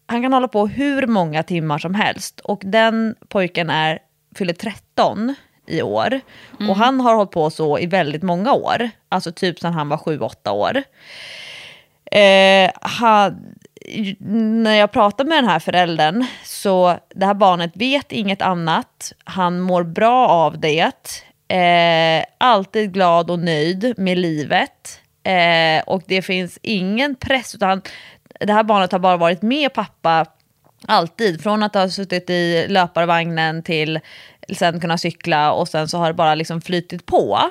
Han kan hålla på hur många timmar som helst. Och den pojken är, fyller 13 i år. Och han har hållit på så i väldigt många år. Alltså typ sedan han var 7-8 år. Eh, han, när jag pratar med den här föräldern så det här barnet vet inget annat. Han mår bra av det. Eh, alltid glad och nöjd med livet. Eh, och det finns ingen press. Utan det här barnet har bara varit med pappa alltid. Från att ha suttit i löparvagnen till sen kunna cykla och sen så har det bara liksom flytit på.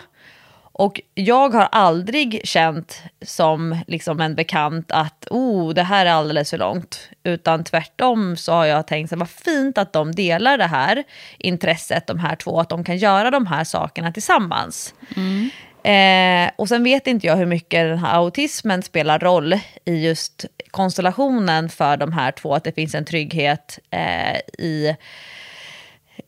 Och jag har aldrig känt som liksom en bekant att oh, det här är alldeles för långt. Utan tvärtom så har jag tänkt så vad fint att de delar det här intresset, de här två, att de kan göra de här sakerna tillsammans. Eh, och sen vet inte jag hur mycket den här autismen spelar roll i just konstellationen för de här två, att det finns en trygghet eh, i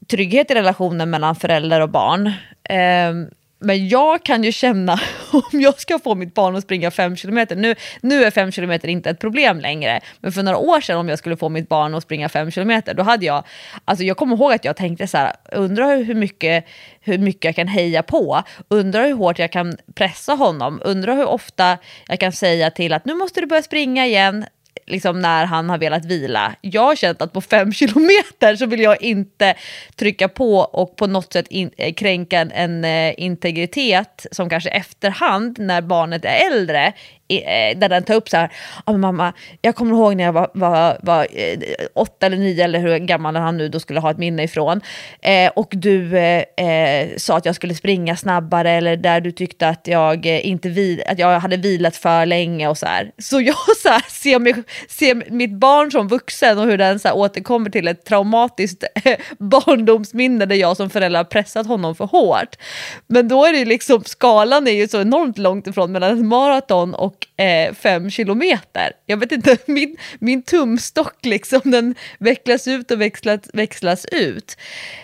trygghet i relationen mellan förälder och barn. Eh, men jag kan ju känna *laughs* om jag ska få mitt barn att springa 5 kilometer. Nu, nu är 5 kilometer inte ett problem längre. Men för några år sedan om jag skulle få mitt barn att springa 5 kilometer. Då hade jag, alltså jag kommer ihåg att jag tänkte så här, undrar hur mycket, hur mycket jag kan heja på. Undrar hur hårt jag kan pressa honom. Undrar hur ofta jag kan säga till att nu måste du börja springa igen liksom när han har velat vila. Jag har känt att på fem *laughs* kilometer så vill jag inte trycka på och på något sätt in, eh, kränka en, en integritet som kanske efterhand när barnet är äldre Eh, där den tar upp så här, ja men mamma, jag kommer ihåg när jag var, var, var eh, åtta eller nio eller hur gammal han nu då skulle ha ett minne ifrån. Eh, och du eh, eh sa att jag skulle springa snabbare eller där du tyckte att jag, inte vil, att jag hade vilat för länge och så här. Så jag *laughs* så här, ser, mig, ser mitt barn som vuxen och hur den så här, återkommer till ett traumatiskt *laughs* barndomsminne där jag som förälder har pressat honom för hårt. Men då är det liksom, skalan är ju så enormt långt ifrån mellan ett maraton och eh, fem kilometer. Jag vet inte, *laughs* min, min tumstock liksom, den vecklas ut och växlas, växlas ut.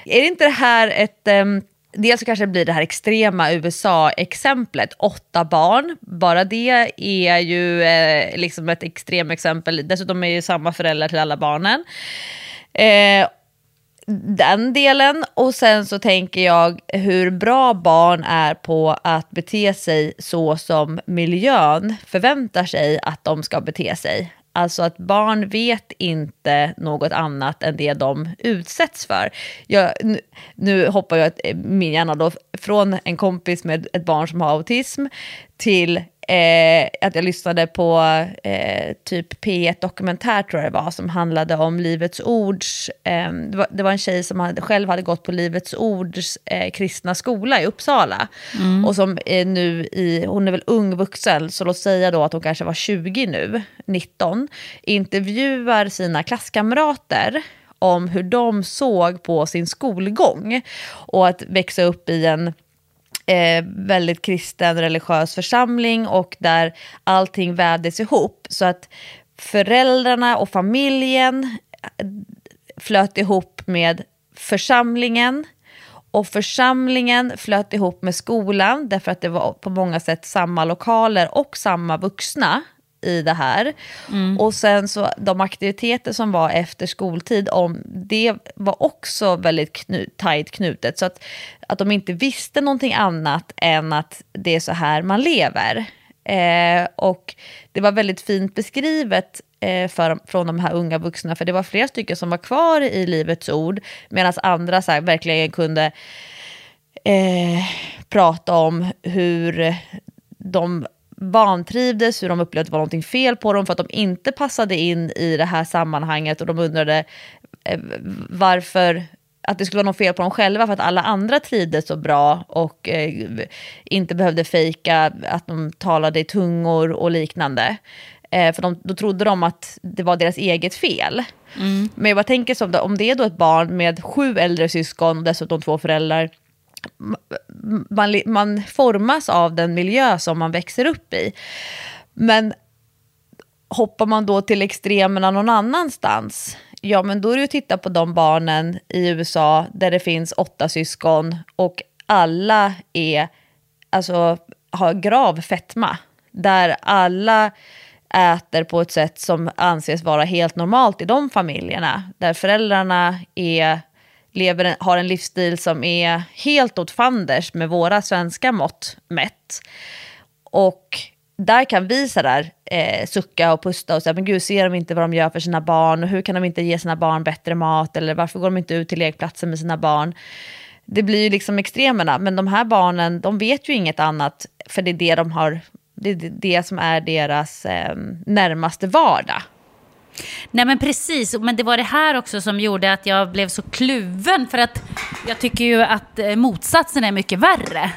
Är inte det här ett... Eh, Dels så kanske det blir det här extrema USA-exemplet, åtta barn. Bara det är ju eh, liksom ett extremexempel. Dessutom är ju samma föräldrar till alla barnen. Eh, den delen och sen så tänker jag hur bra barn är på att bete sig så som miljön förväntar sig att de ska bete sig. Alltså att barn vet inte något annat än det de utsätts för. Jag, nu, nu hoppar jag min hjärna då från en kompis med ett barn som har autism till eh, att jag lyssnade på eh, typ P1 Dokumentär tror jag det var, som handlade om Livets Ords, eh, det, var, det, var, en tjej som hade, själv hade gått på Livets Ords eh, kristna skola i Uppsala. Mm. Och som är nu i, hon är väl ung vuxen, så låt säga då att hon kanske var 20 nu, 19, intervjuar sina klasskamrater om hur de såg på sin skolgång. Och att växa upp i en eh, väldigt kristen religiös församling och där allting vävdes ihop. Så att föräldrarna och familjen eh, flöt ihop med församlingen och församlingen flöt ihop med skolan därför att det var på många sätt samma lokaler och samma vuxna i det här. Mm. Och sen så de aktiviteter som var efter skoltid, om, det var också väldigt knu, tajt knutet. Så att, att de inte visste någonting annat än att det är så här man lever. Eh, och det var väldigt fint beskrivet eh, för, från de här unga vuxna, för det var flera stycken som var kvar i Livets Ord, medan andra så här, verkligen kunde eh, prata om hur de vantrivdes, hur de upplevde att det var någonting fel på dem för att de inte passade in i det här sammanhanget och de undrade eh, varför att det skulle vara något fel på dem själva för att alla andra trivdes så bra och eh, inte behövde fejka att de talade i tungor och liknande. Eh, för de, då trodde de att det var deras eget fel. Mm. Men jag bara tänker som om det är då ett barn med sju äldre syskon och dessutom två föräldrar man, man formas av den miljö som man växer upp i. Men hoppar man då till extremerna någon annanstans, ja men då är det ju att titta på de barnen i USA där det finns åtta syskon och alla är, alltså, har grav fetma. Där alla äter på ett sätt som anses vara helt normalt i de familjerna. Där föräldrarna är lever, har en livsstil som är helt åt fanders med våra svenska mått mätt. Och där kan vi så där, eh, sucka och pusta och säga, men gud, ser de inte vad de gör för sina barn? Och hur kan de inte ge sina barn bättre mat? Eller varför går de inte ut till lekplatsen med sina barn? Det blir ju liksom extremerna, men de här barnen, de vet ju inget annat, för det är det de har, det är det som är deras eh, närmaste vardag. Nej men precis, men det var det här också som gjorde att jag blev så kluven för att jag tycker ju att eh, motsatsen är mycket värre.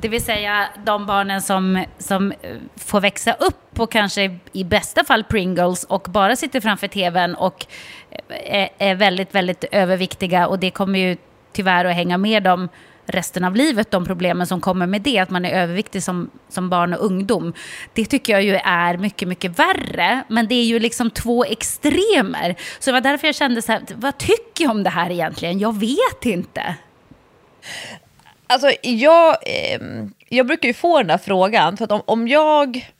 Det vill säga de barnen som, som eh, får växa upp och kanske i bästa fall Pringles och bara sitter framför tvn och eh, är, är väldigt, väldigt överviktiga och det kommer ju tyvärr att hänga med dem resten av livet, de problemen som kommer med det, att man är överviktig som, som barn och ungdom. Det tycker jag ju är mycket, mycket värre. Men det är ju liksom två extremer. Så det var därför jag kände så här, vad tycker jag om det här egentligen? Jag vet inte. Alltså, jag, eh, jag brukar ju få den där frågan, för att om, om jag...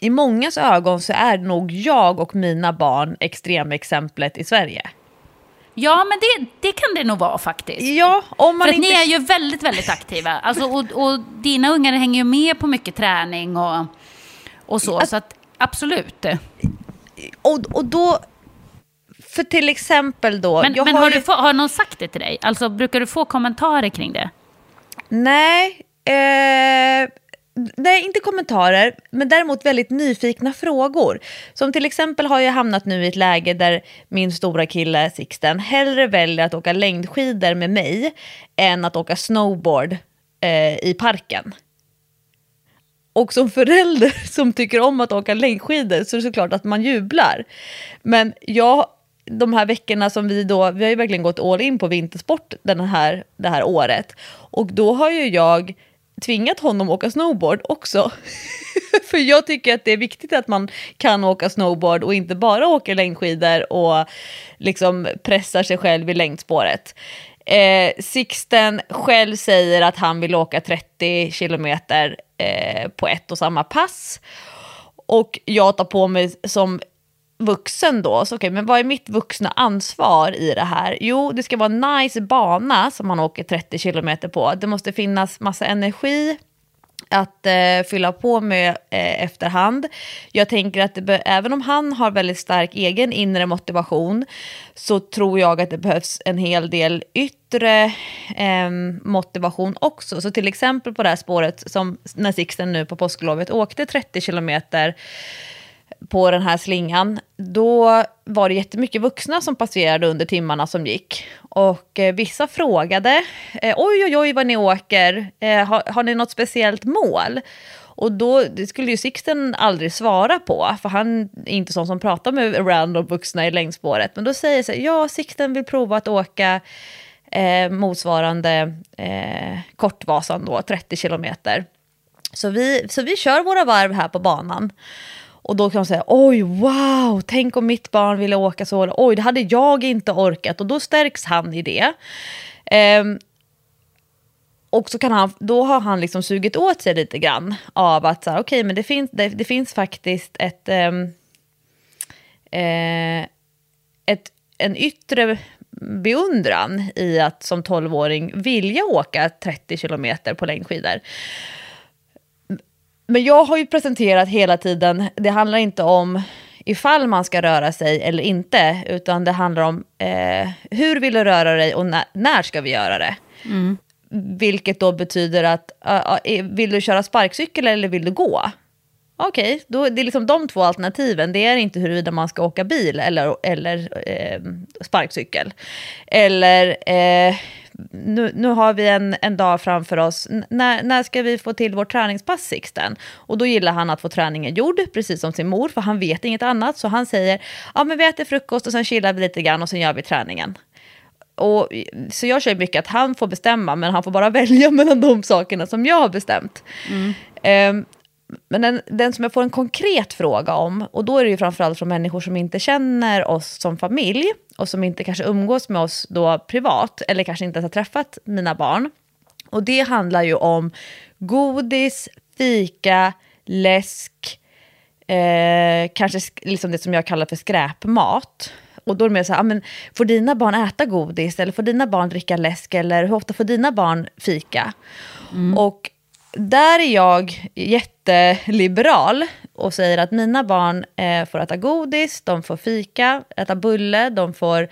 I mångas ögon så är nog jag och mina barn extremexemplet i Sverige. Ja, men det, det kan det nog vara faktiskt. Ja, om man För inte... ni är ju väldigt, väldigt aktiva. Alltså, och, och dina ungar hänger ju med på mycket träning och, och så. Att, så att absolut. Och, och då... För till exempel då... Men, men har, har, du få, har någon sagt det till dig? Alltså, brukar du få kommentarer kring det? Nej. Eh, nej, inte kommentarer, men däremot väldigt nyfikna frågor. Som till exempel har jag hamnat nu i ett läge där min stora kille Sixten hellre väljer att åka längdskidor med mig än att åka snowboard eh, i parken. Och som förälder *laughs* som tycker om att åka längdskidor så är det såklart att man jublar. Men jag, de här veckorna som vi då, vi har ju verkligen gått all in på vintersport den här, det här året. Och då har ju jag tvingat honom åka snowboard också. *laughs* För jag tycker att det är viktigt att man kan åka snowboard och inte bara åker längdskidor och liksom pressar sig själv i längdspåret. Eh, Sixten själv säger att han vill åka 30 kilometer eh, på ett och samma pass. Och jag tar på mig som vuxen då, så okay, men vad är mitt vuxna ansvar i det här? Jo, det ska vara en nice bana som man åker 30 kilometer på. Det måste finnas massa energi att eh, fylla på med eh, efterhand. Jag tänker att det även om han har väldigt stark egen inre motivation så tror jag att det behövs en hel del yttre eh, motivation också. Så till exempel på det här spåret som när Sixten nu på påsklovet åkte 30 kilometer på den här slingan, då var det jättemycket vuxna som passerade under timmarna som gick. Och eh, vissa frågade, eh, oj oj oj vad ni åker, eh, har, har, ni något speciellt mål? Och då det skulle ju Sixten aldrig svara på, för han är inte sån som pratar med random vuxna i längdspåret. Men då säger sig, ja Sixten vill prova att åka eh, motsvarande eh, Kortvasan då, 30 kilometer. Så vi, så vi kör våra varv här på banan. Och då kan man säga, oj, wow, tänk om mitt barn ville åka så. Oj, det hade jag inte orkat. Och då stärks han i det. Um, och så kan han, då har han liksom sugit åt sig lite grann av att okej, okay, men det finns, det, det, finns faktiskt ett, um, eh, ett, en yttre beundran i att som tolvåring vilja åka 30 kilometer på längdskidor. Men jag har ju presenterat hela tiden, det handlar inte om ifall man ska röra sig eller inte, utan det handlar om eh, hur vill du röra dig och när, när ska vi göra det? Mm. Vilket då betyder att, uh, vill du köra sparkcykel eller vill du gå? Okej, okay, det är liksom de två alternativen. Det är inte huruvida man ska åka bil eller, eller eh, sparkcykel. Eller eh, nu, nu har vi en, en dag framför oss, när, när ska vi få till vårt träningspass Sixten? Och då gillar han att få träningen gjord, precis som sin mor, för han vet inget annat. Så han säger, ja men vi äter frukost och sen chillar vi lite grann och sen gör vi träningen. Och, så jag kör mycket att han får bestämma, men han får bara *laughs* välja mellan de sakerna som jag har bestämt. Mm. Um, men den, den, som jag får en konkret fråga om, och då är det ju framförallt från människor som inte känner oss som familj och som inte kanske umgås med oss då privat eller kanske inte ens har träffat mina barn. Och det handlar ju om godis, fika, läsk, eh, kanske liksom det som jag kallar för skräpmat. Och då är det mer så här, men, får dina barn äta godis eller får dina barn dricka läsk eller hur ofta får dina barn fika? Mm. Och där är jag jätteliberal och säger att mina barn eh, får äta godis, de får fika, äta bulle, de får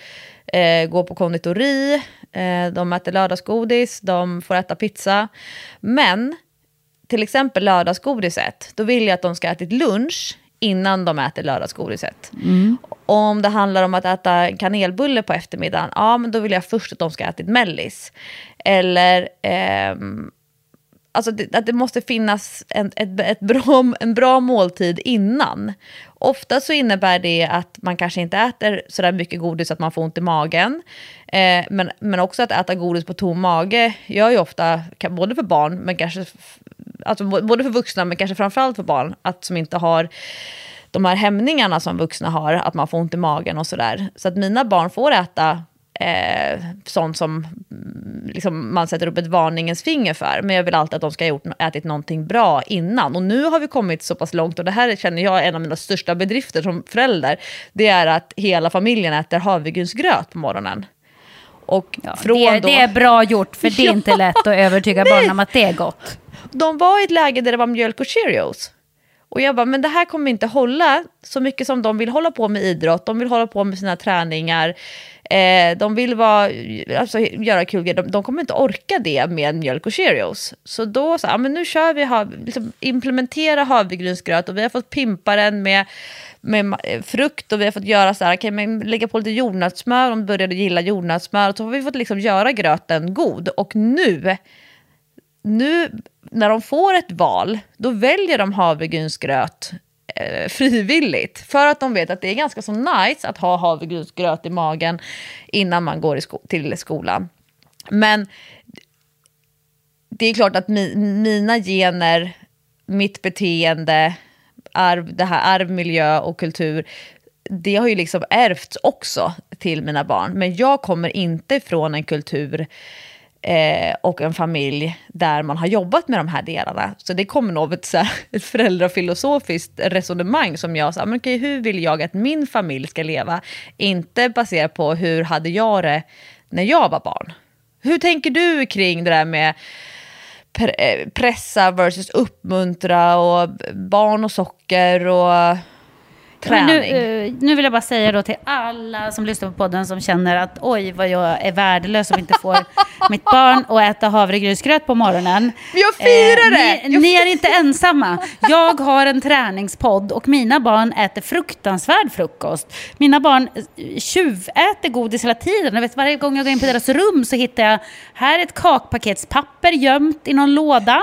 eh, gå på konditori, eh, de äter lördagsgodis, de får äta pizza. Men till exempel lördagsgodiset, då vill jag att de ska ätit lunch innan de äter lördagsgodiset. Mm. Om det handlar om att äta kanelbulle på eftermiddagen, ja men då vill jag först att de ska ätit mellis. Eller eh, alltså det, att det måste finnas en, ett, ett bra, en bra måltid innan. Ofta så innebär det att man kanske inte äter sådär mycket godis att man får ont i magen. Eh, men, men också att äta godis på tom mage gör ju ofta, både för barn, men kanske, alltså både för vuxna men kanske framförallt för barn, att som inte har de här hämningarna som vuxna har, att man får ont i magen och sådär. Så att mina barn får äta eh, sånt som mm, liksom, man sätter upp ett varningens finger för. Men jag vill alltid att de ska ha gjort, ätit någonting bra innan. Och nu har vi kommit så pass långt, och det här känner jag är en av mina största bedrifter som förälder. Det är att hela familjen äter havregrynsgröt på morgonen. Och ja, det, då... det, är bra gjort, för det är inte *laughs* lätt att övertyga barnen om att det är gott. De var i ett läge där det var mjölk och Cheerios. Och jag bara, men det här kommer inte hålla så mycket som de vill hålla på med idrott, de vill hålla på med sina träningar. Eh, de vill vara, alltså, göra kul grejer, de, de kommer inte orka det med mjölk och Cheerios. Så då så, ja, men nu kör vi, hav, liksom, implementera havregrynsgröt och vi har fått pimpa den med med eh, frukt och vi har fått göra så här, okay, men lägga på lite jordnötssmör, de började gilla jordnötssmör, och så har vi fått liksom göra gröten god. Och nu, nu när de får ett val, då väljer de havregrynsgröt Eh, frivilligt. För att de vet att det är ganska så nice att ha havregrynsgröt i magen innan man går i sko- till skolan. Men det är klart att mi, mina gener, mitt beteende, arv, det här arv, miljö och kultur, det har ju liksom ärvts också till mina barn. Men jag kommer inte från en kultur eh, och en familj där man har jobbat med de här delarna. Så det kommer nog av ett, så här, ett *laughs* föräldrafilosofiskt resonemang som jag sa, ah, men okej, hur vill jag att min familj ska leva? Inte baserat på hur hade jag det när jag var barn. Hur tänker du kring det där med pre- eh, pressa versus uppmuntra och barn och socker och träning? nu, eh, nu vill jag bara säga då till alla som lyssnar på podden som känner att oj vad jag är värdelös som inte får *laughs* mitt barn att äta havregrynsgröt på morgonen. Jag firar det! Ni, Jag ni är inte ensamma. Jag har en träningspodd och mina barn äter fruktansvärd frukost. Mina barn eh, tjuväter godis hela tiden. Jag vet, varje gång jag går in på deras rum så hittar jag här är ett kakpaketspapper gömt i någon låda.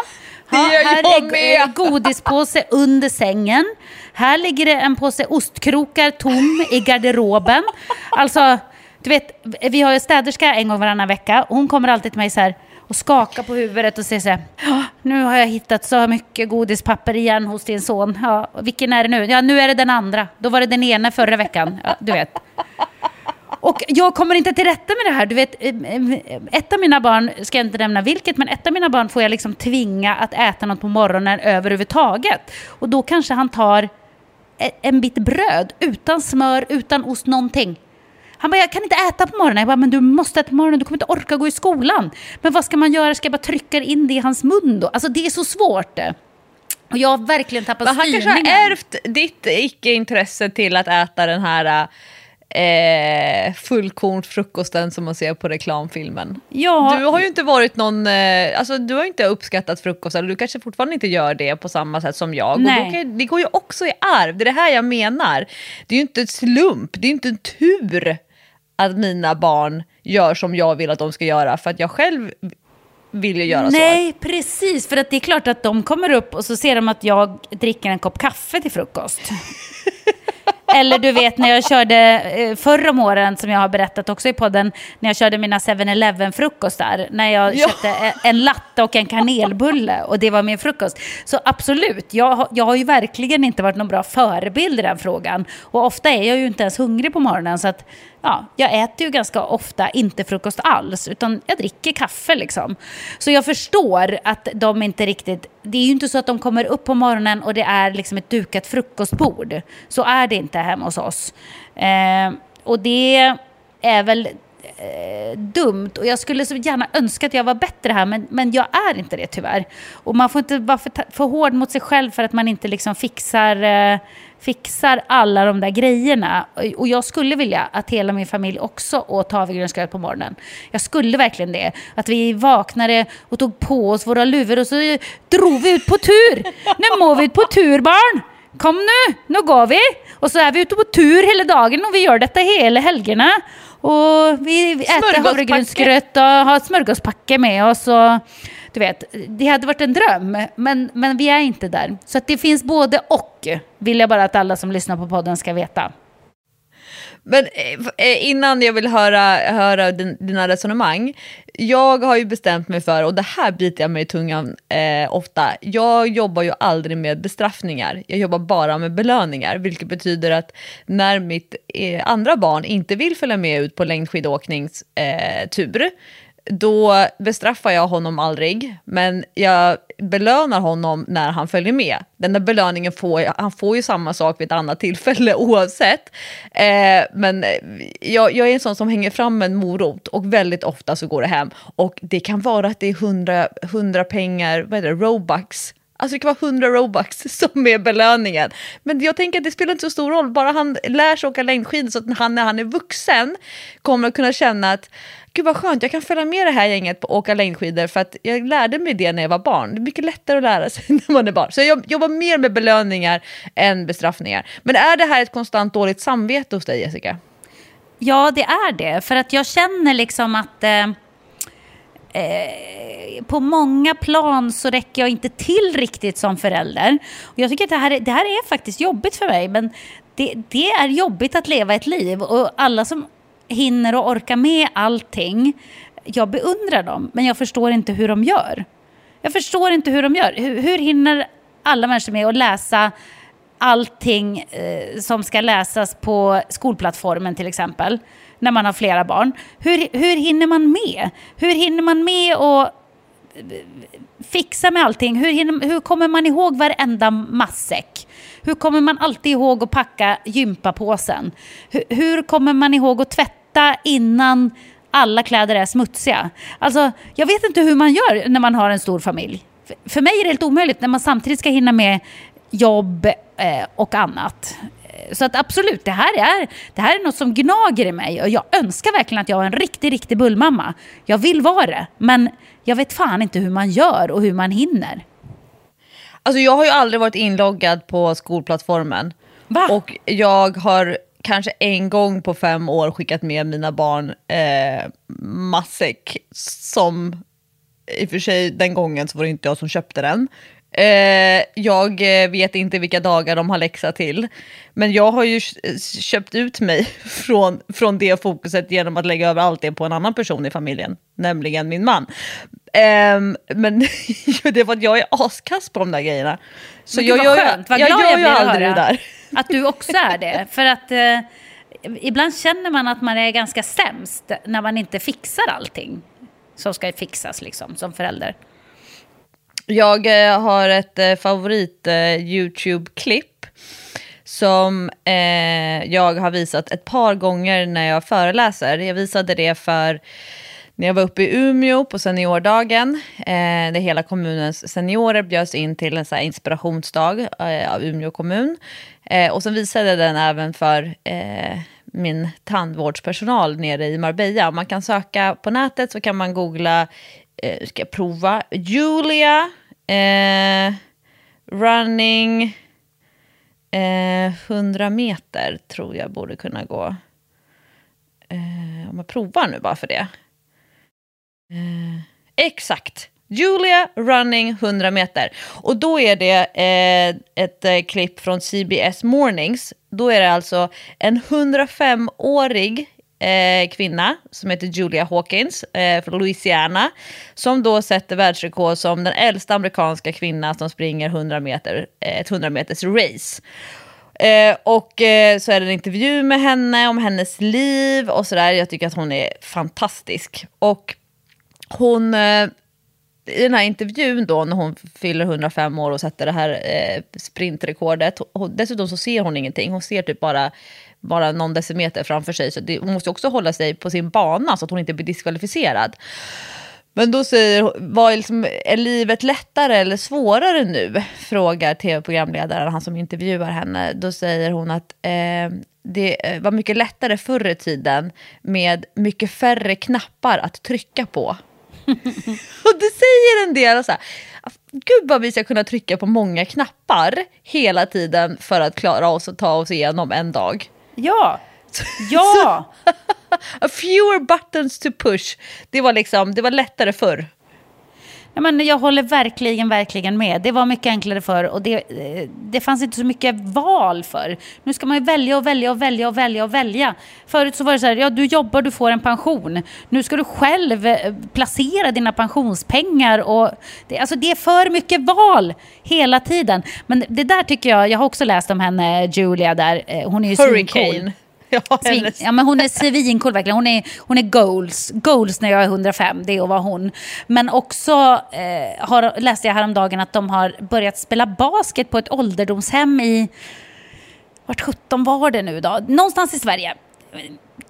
Det gör här jag är med. godispåse under sängen. Här ligger det en påse ostkrokar tom i garderoben. Alltså, du vet, vi har ju städerska en gång varannan vecka hon kommer alltid till mig så här och skakar på huvudet och säger så här, "Ja, nu har jag hittat så mycket godispapper igen hos din son. Ja, vilken är det nu? Ja, nu är det den andra. Då var det den ena förra veckan. Ja, du vet. Och jag kommer inte till rätta med det här. Du vet, eh, eh, ett av mina barn, ska jag inte nämna vilket, men ett av mina barn får jag liksom tvinga att äta något på morgonen överhuvudtaget. Och då kanske han tar e- en bit bröd utan smör, utan ost, någonting. Han bara, jag kan inte äta på morgonen. Jag bara, men du måste äta på morgonen, du kommer inte orka gå i skolan. Men vad ska man göra? Ska jag bara trycka in det i hans mun då? Alltså det är så svårt. Och jag har verkligen tappat Men han kanske styrningen. har ärvt ditt icke-intresse till att äta den här eh, fullkornsfrukosten som man ser på reklamfilmen. Ja. Du har ju inte varit någon, eh, alltså du har inte uppskattat frukost, eller du kanske fortfarande inte gör det på samma sätt som jag. Nej. kan, det går ju också i arv, det är det här jag menar. Det är ju inte en slump, det är ju inte en tur att mina barn gör som jag vill att de ska göra, för att jag själv vill ju göra så. Nej, precis. För att det är klart att de kommer upp och så ser de att jag dricker en kopp kaffe till frukost. *laughs* Eller du vet när jag körde eh, förra om åren, som jag har berättat också i podden, när jag körde mina 7-Eleven-frukostar. När jag Ja. köpte en latte och en kanelbulle och det var min frukost. Så absolut, jag, har- jag har ju verkligen inte varit någon bra förebild i den frågan. Och ofta är jag ju inte ens hungrig på morgonen. Så att, ja, jag äter ju ganska ofta inte frukost alls, utan jag dricker kaffe liksom. Så jag förstår att de inte riktigt... Det är ju inte så att de kommer upp på morgonen och det är liksom ett dukat frukostbord. Så är det inte hemma hos oss. Eh, och det är väl eh, dumt och jag skulle så gärna önska att jag var bättre här men, men jag är inte det tyvärr. Och man får inte vara för, för hård mot sig själv för att man inte liksom fixar, eh, fixar alla de där grejerna. Och- jag skulle vilja att hela min familj också åt havregrynsgröt på morgonen. Jag skulle verkligen det. Att vi vaknade och tog på oss våra luvor och så drog vi ut på tur. Nu må vi ut på tur barn! Kom nu, nu går vi! Och så är vi ute på tur hela dagen och vi gör detta hela helgerna. Och vi äter havregrynsgröt och har smörgåspacke med oss. Och, du vet, det hade varit en dröm, men, men vi är inte där. Så att det finns både och, vill jag bara att alla som lyssnar på podden ska veta. Men eh, eh, innan jag vill höra, höra din, dina resonemang. Jag har ju bestämt mig för, och det här biter jag mig i tungan eh, ofta, jag jobbar ju aldrig med bestraffningar. Jag jobbar bara med belöningar, vilket betyder att när mitt eh, andra barn inte vill följa med ut på längdskidåkningstur, eh, då bestraffar jag honom aldrig, men jag belönar honom när han följer med. Den där belöningen får jag, han får ju samma sak vid ett annat tillfälle *laughs* oavsett. Eh, men jag, jag är en sån som hänger fram en morot och väldigt ofta så går det hem. Och det kan vara att det är hundra, hundra pengar, vad heter det, robux, Alltså det kan vara 100 robux *laughs* som är belöningen. Men jag tänker att det spelar inte så stor roll, bara han lär sig åka längdskidor så att han när han är vuxen kommer att kunna känna att gud vad skönt, jag kan följa med det här gänget på att åka längdskidor för att jag lärde mig det när jag var barn. Det är mycket lättare att lära sig *laughs* när man är barn. Så jag jobbar mer med belöningar än bestraffningar. Men är det här ett konstant dåligt samvete hos dig Jessica? Ja, det är det. För att jag känner liksom att eh, eh, på många plan så räcker jag inte till riktigt som förälder. Och jag tycker att det här, är, det här är faktiskt jobbigt för mig. Men det, det är jobbigt att leva ett liv. Och alla som hinner och orkar med allting, jag beundrar dem. Men jag förstår inte hur de gör. Jag förstår inte hur de gör. Hur, hur hinner alla människor med att läsa allting eh, som ska läsas på skolplattformen till exempel, när man har flera barn. Hur, hur hinner man med? Hur hinner man med att eh, fixa med allting? Hur, hinner, hur kommer man ihåg varenda matsäck? Hur kommer man alltid ihåg att packa gympapåsen? Hur, hur kommer man ihåg att tvätta innan alla kläder är smutsiga? Alltså, jag vet inte hur man gör när man har en stor familj. För mig är det helt omöjligt när man samtidigt ska hinna med jobb eh, och annat. Så att absolut, det här, är, det här är något som gnager i mig och jag önskar verkligen att jag var en riktig, riktig bullmamma. Jag vill vara det, men jag vet fan inte hur man gör och hur man hinner. Alltså jag har ju aldrig varit inloggad på skolplattformen. Va? Och jag har kanske en gång på fem år skickat med mina barn eh, matsäck som i och för sig den gången så var det inte jag som köpte den. Eh, jag eh, vet inte vilka dagar de har läxa till. Men jag har ju köpt ut mig *laughs* från, från det fokuset genom att lägga över allt det på en annan person i familjen, nämligen min man. Eh, men *laughs* det är för att jag är askass på de där grejerna. Så men jag, gör, skönt, jag, jag, jag gör ju aldrig det där. Att du också är det. För att eh, ibland känner man att man är ganska sämst när man inte fixar allting som ska fixas liksom, som förälder. Jag eh, har ett eh, favorit eh, YouTube-klipp som eh, jag har visat ett par gånger när jag föreläser. Jag visade det för när jag var uppe i Umeå på seniordagen, eh, där hela kommunens seniorer bjöds in till en så inspirationsdag eh, av Umeå kommun. Eh, och sen visade jag den även för eh, min tandvårdspersonal nere i Marbella. Man kan söka på nätet så kan man googla eh, ska jag prova, Julia eh, running eh, 100 meter tror jag borde kunna gå. Eh, om jag provar nu bara för det. Eh, exakt. Julia running 100 meter. Och då är det eh, ett eh, klipp från CBS Mornings. Då är det alltså en 105-årig eh, kvinna som heter Julia Hawkins eh, från Louisiana. Som då sätter världsrekord som den äldsta amerikanska kvinna som springer 100 meter, eh, ett 100 meters race. Eh, och eh, så är det en intervju med henne om hennes liv och sådär. Jag tycker att hon är fantastisk. Och hon eh, i den här intervjun då när hon fyller 105 år och sätter det här eh, sprintrekordet. Hon, dessutom så ser hon ingenting. Hon ser typ bara bara någon decimeter framför sig. Så det, hon måste också hålla sig på sin bana så att hon inte blir diskvalificerad. Men då säger vad är, liksom, är livet lättare eller svårare nu? Frågar tv-programledaren, han som intervjuar henne. Då säger hon att eh, det eh, var mycket lättare förr i tiden med mycket färre knappar att trycka på. *laughs* och det säger en del. Så här, Gud vad vi ska kunna trycka på många knappar hela tiden för att klara oss och ta oss igenom en dag. Ja, *laughs* ja! *laughs* A fewer buttons to push. Det var, liksom, det var lättare förr. Ja, men jag håller verkligen, verkligen med. Det var mycket enklare förr och det, eh, det fanns inte så mycket val för. Nu ska man ju välja och välja och välja och välja och välja. Förut så var det så här, ja du jobbar, du får en pension. Nu ska du själv eh, placera dina pensionspengar och det, alltså det är för mycket val hela tiden. Men det där tycker jag, jag har också läst om henne, Julia där, eh, hon är ju Hurricane. Ja, *laughs* Svin, ja, men hon är svincool verkligen. Hon är, hon är goals. Goals när jag är 105, det är att vara hon. Men också eh, har, läste jag häromdagen att de har börjat spela basket på ett ålderdomshem i... Vart 17 var det nu då? Någonstans i Sverige.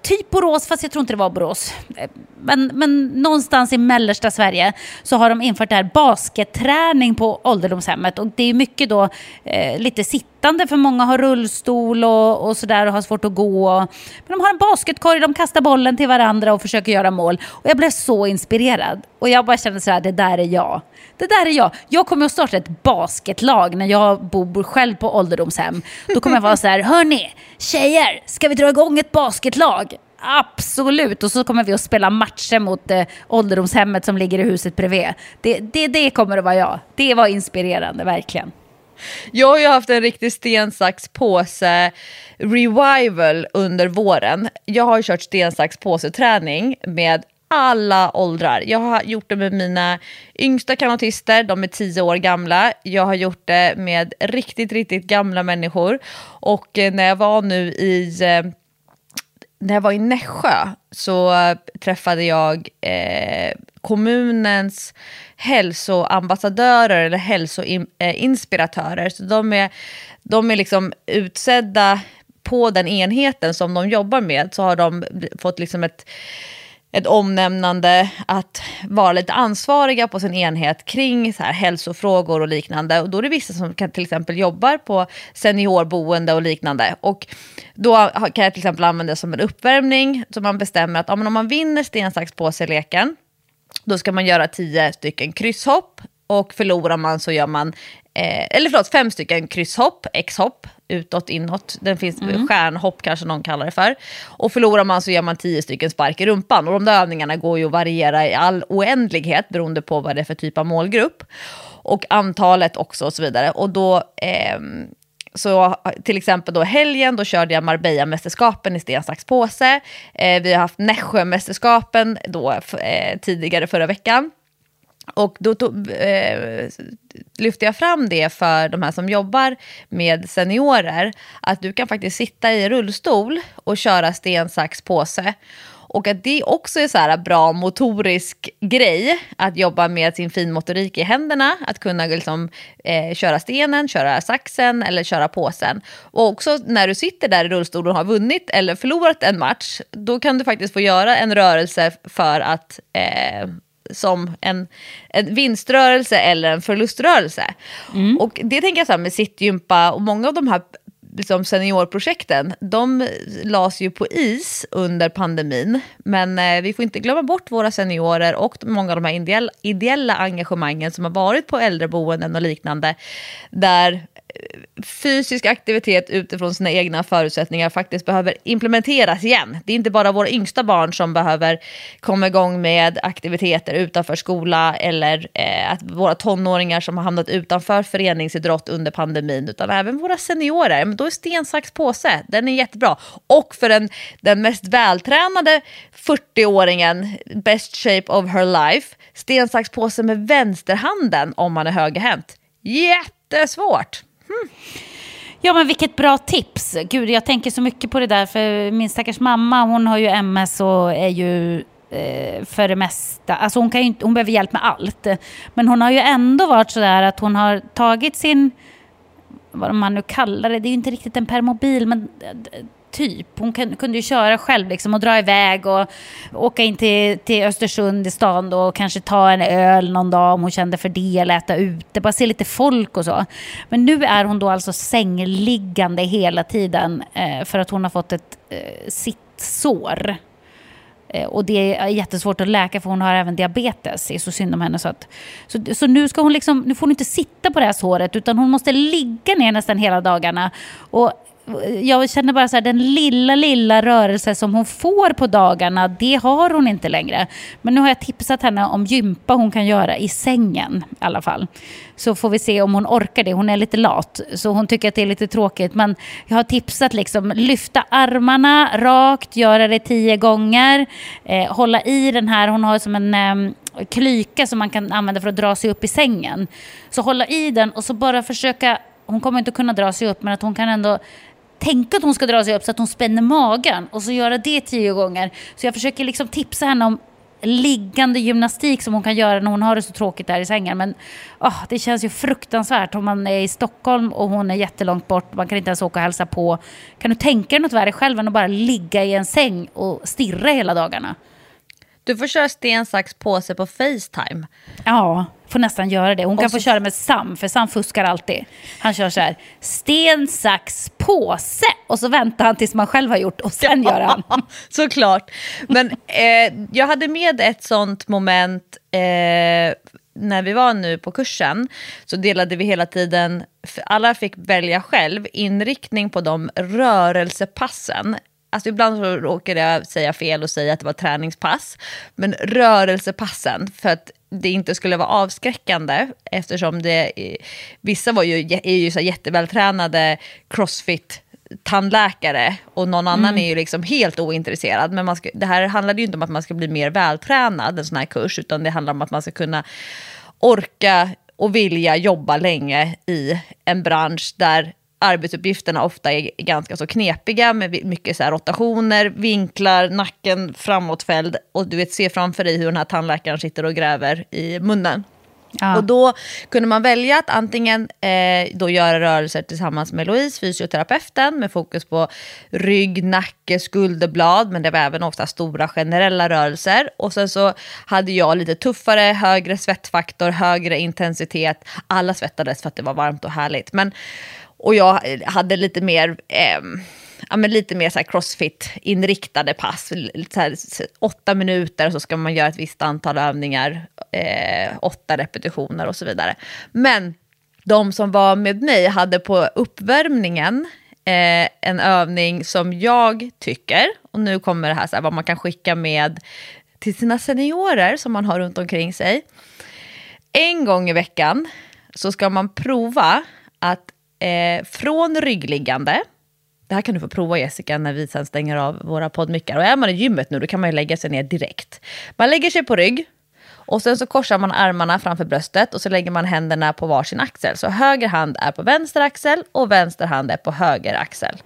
typ Borås, fast jag tror inte det var Borås. Eh, men, men någonstans i mellersta Sverige så har de infört det här basketträning på ålderdomshemmet. Och det är mycket då eh, lite sittande för många har rullstol och, och sådär och har svårt att gå. Men de har en basketkorg, de kastar bollen till varandra och försöker göra mål. Och jag blev så inspirerad. Och jag bara kände så här, det där är jag. Det där är jag. Jag kommer att starta ett basketlag när jag bor själv på ålderdomshem. Då kommer jag vara så här, hörni, tjejer, ska vi dra igång ett basketlag? Absolut, och så kommer vi att spela matcher mot eh, ålderdomshemmet som ligger i huset bredvid. Det, det, det kommer att vara jag. Det var inspirerande, verkligen. Jag har ju haft en riktig sten, sax, påse revival under våren. Jag har ju kört sten, sax, påse träning med alla åldrar. Jag har gjort det med mina yngsta kanotister, de är tio år gamla. Jag har gjort det med riktigt, riktigt gamla människor. Och eh, när jag var nu i eh, när jag var i Nässjö så eh, träffade jag eh, kommunens hälsoambassadörer eller hälsoinspiratörer. Så de är, de är liksom utsedda på den enheten som de jobbar med så har de fått liksom ett ett omnämnande att vara lite ansvariga på sin enhet kring så här hälsofrågor och liknande. Och då är det vissa som kan till exempel jobbar på seniorboende och liknande. Och då kan jag till exempel använda det som en uppvärmning. Så man bestämmer att ja, men om man vinner sten, sax, påse-leken då ska man göra tio stycken krysshopp och förlorar man så gör man, eh, eller förlåt, fem stycken krysshopp, x-hopp, utåt, inåt. Den finns mm. stjärnhopp kanske någon kallar det för. Och förlorar man så gör man tio stycken spark i rumpan. Och de där övningarna går ju att variera i all oändlighet beroende på vad det är för typ av målgrupp. Och antalet också och så vidare. Och då... Eh, så till exempel då helgen, då körde jag Marbella-mästerskapen i sten, sax, påse. Eh, vi har haft Nässjö-mästerskapen då, eh, tidigare förra veckan. Och då tog, eh, lyfte jag fram det för de här som jobbar med seniorer, att du kan faktiskt sitta i rullstol och köra sten, sax, påse. Och att det också är så här bra motorisk grej, att jobba med sin finmotorik i händerna, att kunna liksom, eh, köra stenen, köra saxen eller köra påsen. Och också när du sitter där i rullstolen och har vunnit eller förlorat en match, då kan du faktiskt få göra en rörelse för att eh, som en, en vinströrelse eller en förluströrelse. Mm. Och det tänker jag så här med sittgympa och många av de här liksom seniorprojekten, de lades ju på is under pandemin. Men eh, vi får inte glömma bort våra seniorer och många av de här ideella, ideella engagemangen som har varit på äldreboenden och liknande. Där fysisk aktivitet utifrån sina egna förutsättningar faktiskt behöver implementeras igen. Det är inte bara våra yngsta barn som behöver komma igång med aktiviteter utanför skola eller eh, att våra tonåringar som har hamnat utanför föreningsidrott under pandemin, utan även våra seniorer. Men då är sten, sax, påse, den är jättebra. Och för den, den mest vältränade 40-åringen, best shape of her life, sten, sax, påse med vänsterhanden om man är högerhänt. Jättesvårt! Ja, men vilket bra tips. Gud, jag tänker så mycket på det där, för min stackars mamma, hon har ju MS och är ju eh, för det mesta, alltså hon, kan inte, hon behöver hjälp med allt. Men hon har ju ändå varit sådär att hon har tagit sin, vad man nu kallar det, det är ju inte riktigt en permobil, men typ. Hon kunde ju köra själv liksom och dra iväg och åka in till, till Östersund i stan då och kanske ta en öl någon dag om hon kände för det eller äta ute, bara se lite folk och så. Men nu är hon då alltså sängliggande hela tiden eh, för att hon har fått ett eh, sittsår. Eh, och det är jättesvårt att läka för hon har även diabetes. Det är så synd om henne. Så, att, så, så nu, ska hon liksom, nu får hon inte sitta på det här såret utan hon måste ligga ner nästan hela dagarna. Och jag känner bara så här, den lilla, lilla rörelse som hon får på dagarna, det har hon inte längre. Men nu har jag tipsat henne om gympa hon kan göra i sängen i alla fall. Så får vi se om hon orkar det. Hon är lite lat, så hon tycker att det är lite tråkigt. Men jag har tipsat liksom, lyfta armarna rakt, göra det tio gånger, eh, hålla i den här, hon har som en eh, klyka som man kan använda för att dra sig upp i sängen. Så hålla i den och så bara försöka hon kommer inte kunna dra sig upp, men att hon kan ändå tänka att hon ska dra sig upp så att hon spänner magen och så göra det tio gånger. Så jag försöker liksom tipsa henne om liggande gymnastik som hon kan göra när hon har det så tråkigt där i sängen. Men oh, det känns ju fruktansvärt om man är i Stockholm och hon är jättelångt bort. Man kan inte ens åka och hälsa på. Kan du tänka dig något värre själv än att bara ligga i en säng och stirra hela dagarna? Du får köra sten, sax, påse på Facetime. Ja, får nästan göra det. Hon kan så- få köra med Sam, för Sam fuskar alltid. Han kör så här, sten, sax, påse. Och så väntar han tills man själv har gjort och sen gör han. *laughs* Såklart. Men eh, jag hade med ett sånt moment eh, när vi var nu på kursen. Så delade vi hela tiden, alla fick välja själv, inriktning på de rörelsepassen. Alltså ibland så råkade jag säga fel och säga att det var träningspass. Men rörelsepassen, för att det inte skulle vara avskräckande eftersom det, vissa var ju, är ju så jättevältränade crossfit tandläkare och någon annan är ju liksom helt ointresserad. Men man ska, det här handlade ju inte om att man ska bli mer vältränad, en sån här kurs, utan det handlar om att man ska kunna orka och vilja jobba länge i en bransch där arbetsuppgifterna ofta är ganska så knepiga med mycket så rotationer, vinklar, nacken framåtfälld och du vet se framför dig hur den här tandläkaren sitter och gräver i munnen. Ja. Och då kunde man välja att antingen eh, då göra rörelser tillsammans med Louise, fysioterapeuten, med fokus på rygg, nacke, skulderblad, men det var även ofta stora generella rörelser. Och sen så hade jag lite tuffare, högre svettfaktor, högre intensitet. Alla svettades för att det var varmt och härligt. Men, och jag hade lite mer... Eh, ja, men lite mer så här crossfit-inriktade pass. Så här, åtta minuter och så ska man göra ett visst antal övningar, eh, åtta repetitioner och så vidare. Men de som var med mig hade på uppvärmningen eh, en övning som jag tycker, och nu kommer det här, så här vad man kan skicka med till sina seniorer som man har runt omkring sig. En gång i veckan så ska man prova att eh, från ryggliggande, det här kan du få prova Jessica när vi sen stänger av våra poddmickar. Och är man i gymmet nu då kan man ju lägga sig ner direkt. Man lägger sig på rygg och sen så korsar man armarna framför bröstet och så lägger man händerna på varsin axel. Så höger hand är på vänster axel och vänster hand är på höger axel.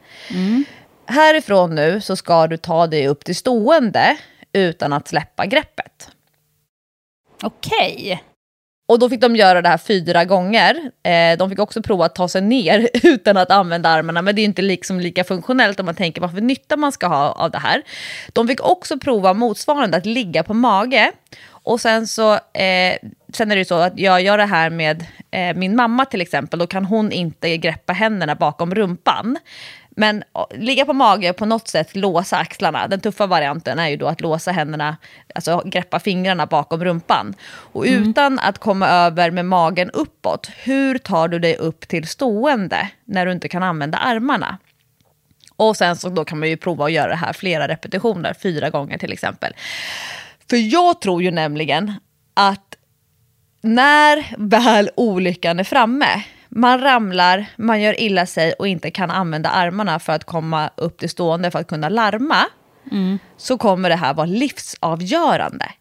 Härifrån nu så ska du ta dig upp till stående utan att släppa greppet. Okej. Och då fick de göra det här fyra gånger. Eh, de fick också prova att ta sig ner *laughs* utan att använda armarna, men det är inte liksom lika funktionellt om man tänker vad för nytta man ska ha av det här. De fick också prova motsvarande, att ligga på mage. Och sen så, eh, sen är det ju så att jag gör det här med eh, min mamma till exempel, då kan hon inte greppa händerna bakom rumpan. Men ligga på mage och på något sätt låsa axlarna. Den tuffa varianten är ju då att låsa händerna, alltså greppa fingrarna bakom rumpan. Och utan att komma över med magen uppåt, hur tar du dig upp till stående när du inte kan använda armarna? Och sen så då kan man ju prova att göra det här flera repetitioner, fyra gånger till exempel. För jag tror ju nämligen att när väl olyckan är framme, man ramlar, man gör illa sig och inte kan använda armarna för att komma upp till stående för att kunna larma, så kommer det här vara livsavgörande.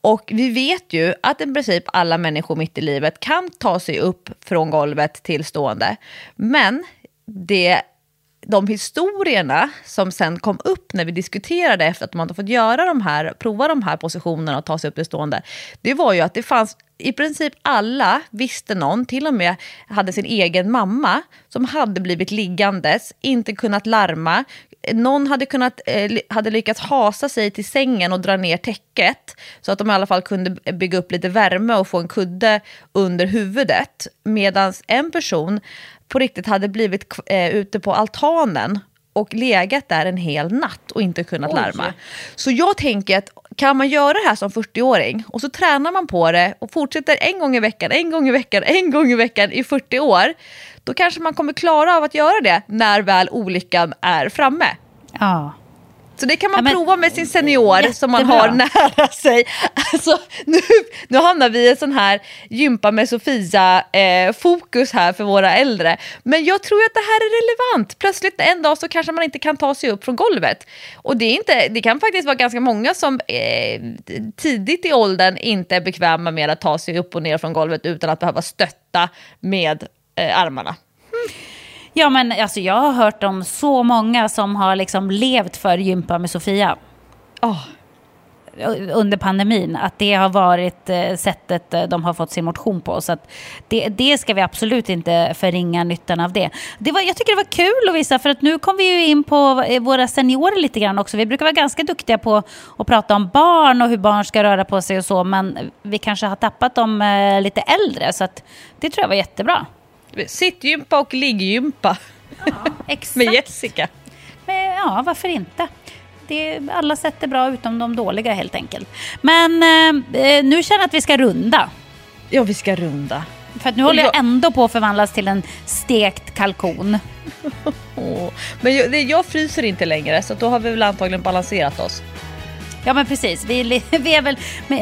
Och vi vet ju att i princip alla människor mitt i livet kan ta sig upp från golvet till stående. Men det de historierna som sen kom upp när vi diskuterade efter att man hade fått göra de här, prova de här positionerna och ta sig upp till stående, det var ju att det fanns i princip alla visste någon, till och med hade sin egen mamma, som hade blivit liggandes, inte kunnat larma. Någon hade, kunnat, eh, hade lyckats hasa sig till sängen och dra ner täcket så att de i alla fall kunde bygga upp lite värme och få en kudde under huvudet. Medan en person på riktigt hade blivit eh, ute på altanen och legat där en hel natt och inte kunnat larma. Så jag tänker att kan man göra det här som 40-åring och så tränar man på det och fortsätter en gång i veckan, en gång i veckan, en gång i veckan i 40 år, då kanske man kommer klara av att göra det när väl olyckan är framme. Ja. Så det kan man Ja, men- prova med sin senior som man Jättebra. har *laughs* nära sig. Alltså, nu, nu hamnar vi i en sån här gympa med Sofia-fokus här för våra äldre. Men jag tror att det här är relevant. Plötsligt en dag så kanske man inte kan ta sig upp från golvet. Och det, är inte, det kan faktiskt vara ganska många som eh, tidigt i åldern inte är bekväma med att ta sig upp och ner från golvet utan att behöva stötta med eh, armarna. Ja, men alltså, jag har hört om så många som har liksom levt för gympa med Sofia. Oh. under pandemin. Att det har varit eh, sättet eh, de har fått sin motion på. Så det, det ska vi absolut inte förringa nyttan av det. det var, jag tycker det var kul att visa för att nu kom vi ju in på eh, våra seniorer lite grann också. Vi brukar vara ganska duktiga på att prata om barn och hur barn ska röra på sig och så. Men vi kanske har tappat dem lite äldre. Så det tror jag var jättebra. Sittgympa och liggympa. Ja, *laughs* exakt. Med Jessica. Men, ja, varför inte? Det, alla sätt är bra utom de dåliga helt enkelt. Men eh, nu känner jag att vi ska runda. Ja, vi ska runda. För att nu håller jag ändå på att förvandlas till en stekt kalkon. *laughs* Men jag, jag fryser inte längre så då har vi väl antagligen balanserat oss. Ja men precis, vi, *laughs* vi är väl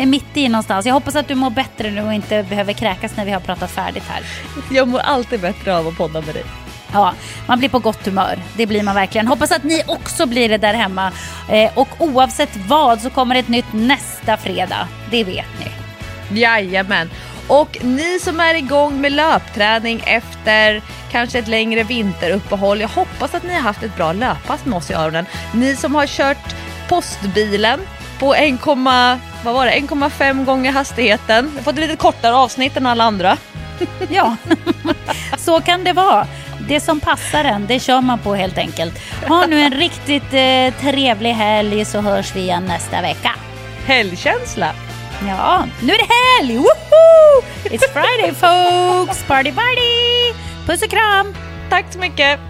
mitt i någonstans. Jag hoppas att du mår bättre nu och inte behöver kräkas när vi har pratat färdigt här. Jag mår alltid bättre av att podda med dig. Ja, man blir på gott humör. Det blir man verkligen. Hoppas att ni också blir det där hemma. Eh, och oavsett vad så kommer ett nytt nästa fredag. Det vet ni. Jajamän. Och ni som är igång med löpträning efter kanske ett längre vinteruppehåll. Jag hoppas att ni har haft ett bra löppass med oss i öronen. Ni som har kört postbilen på 1,5 gånger hastigheten. Jag fått ett lite kortare avsnitt än alla andra. *laughs* Ja, så kan det vara. Det som passar en, det kör man på helt enkelt. Ha nu en riktigt eh, trevlig helg så hörs vi igen nästa vecka. Helgkänsla! Ja, nu är det helg! Woho! It's Friday folks! Party party! Puss och kram! Tack så mycket!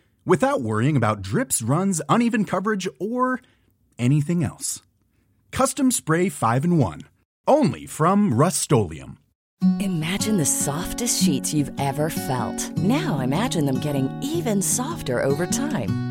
without worrying about drips, runs, uneven coverage, or anything else. Custom Spray 5 and 1. Only from Rust Imagine the softest sheets you've ever felt. Now imagine them getting even softer over time.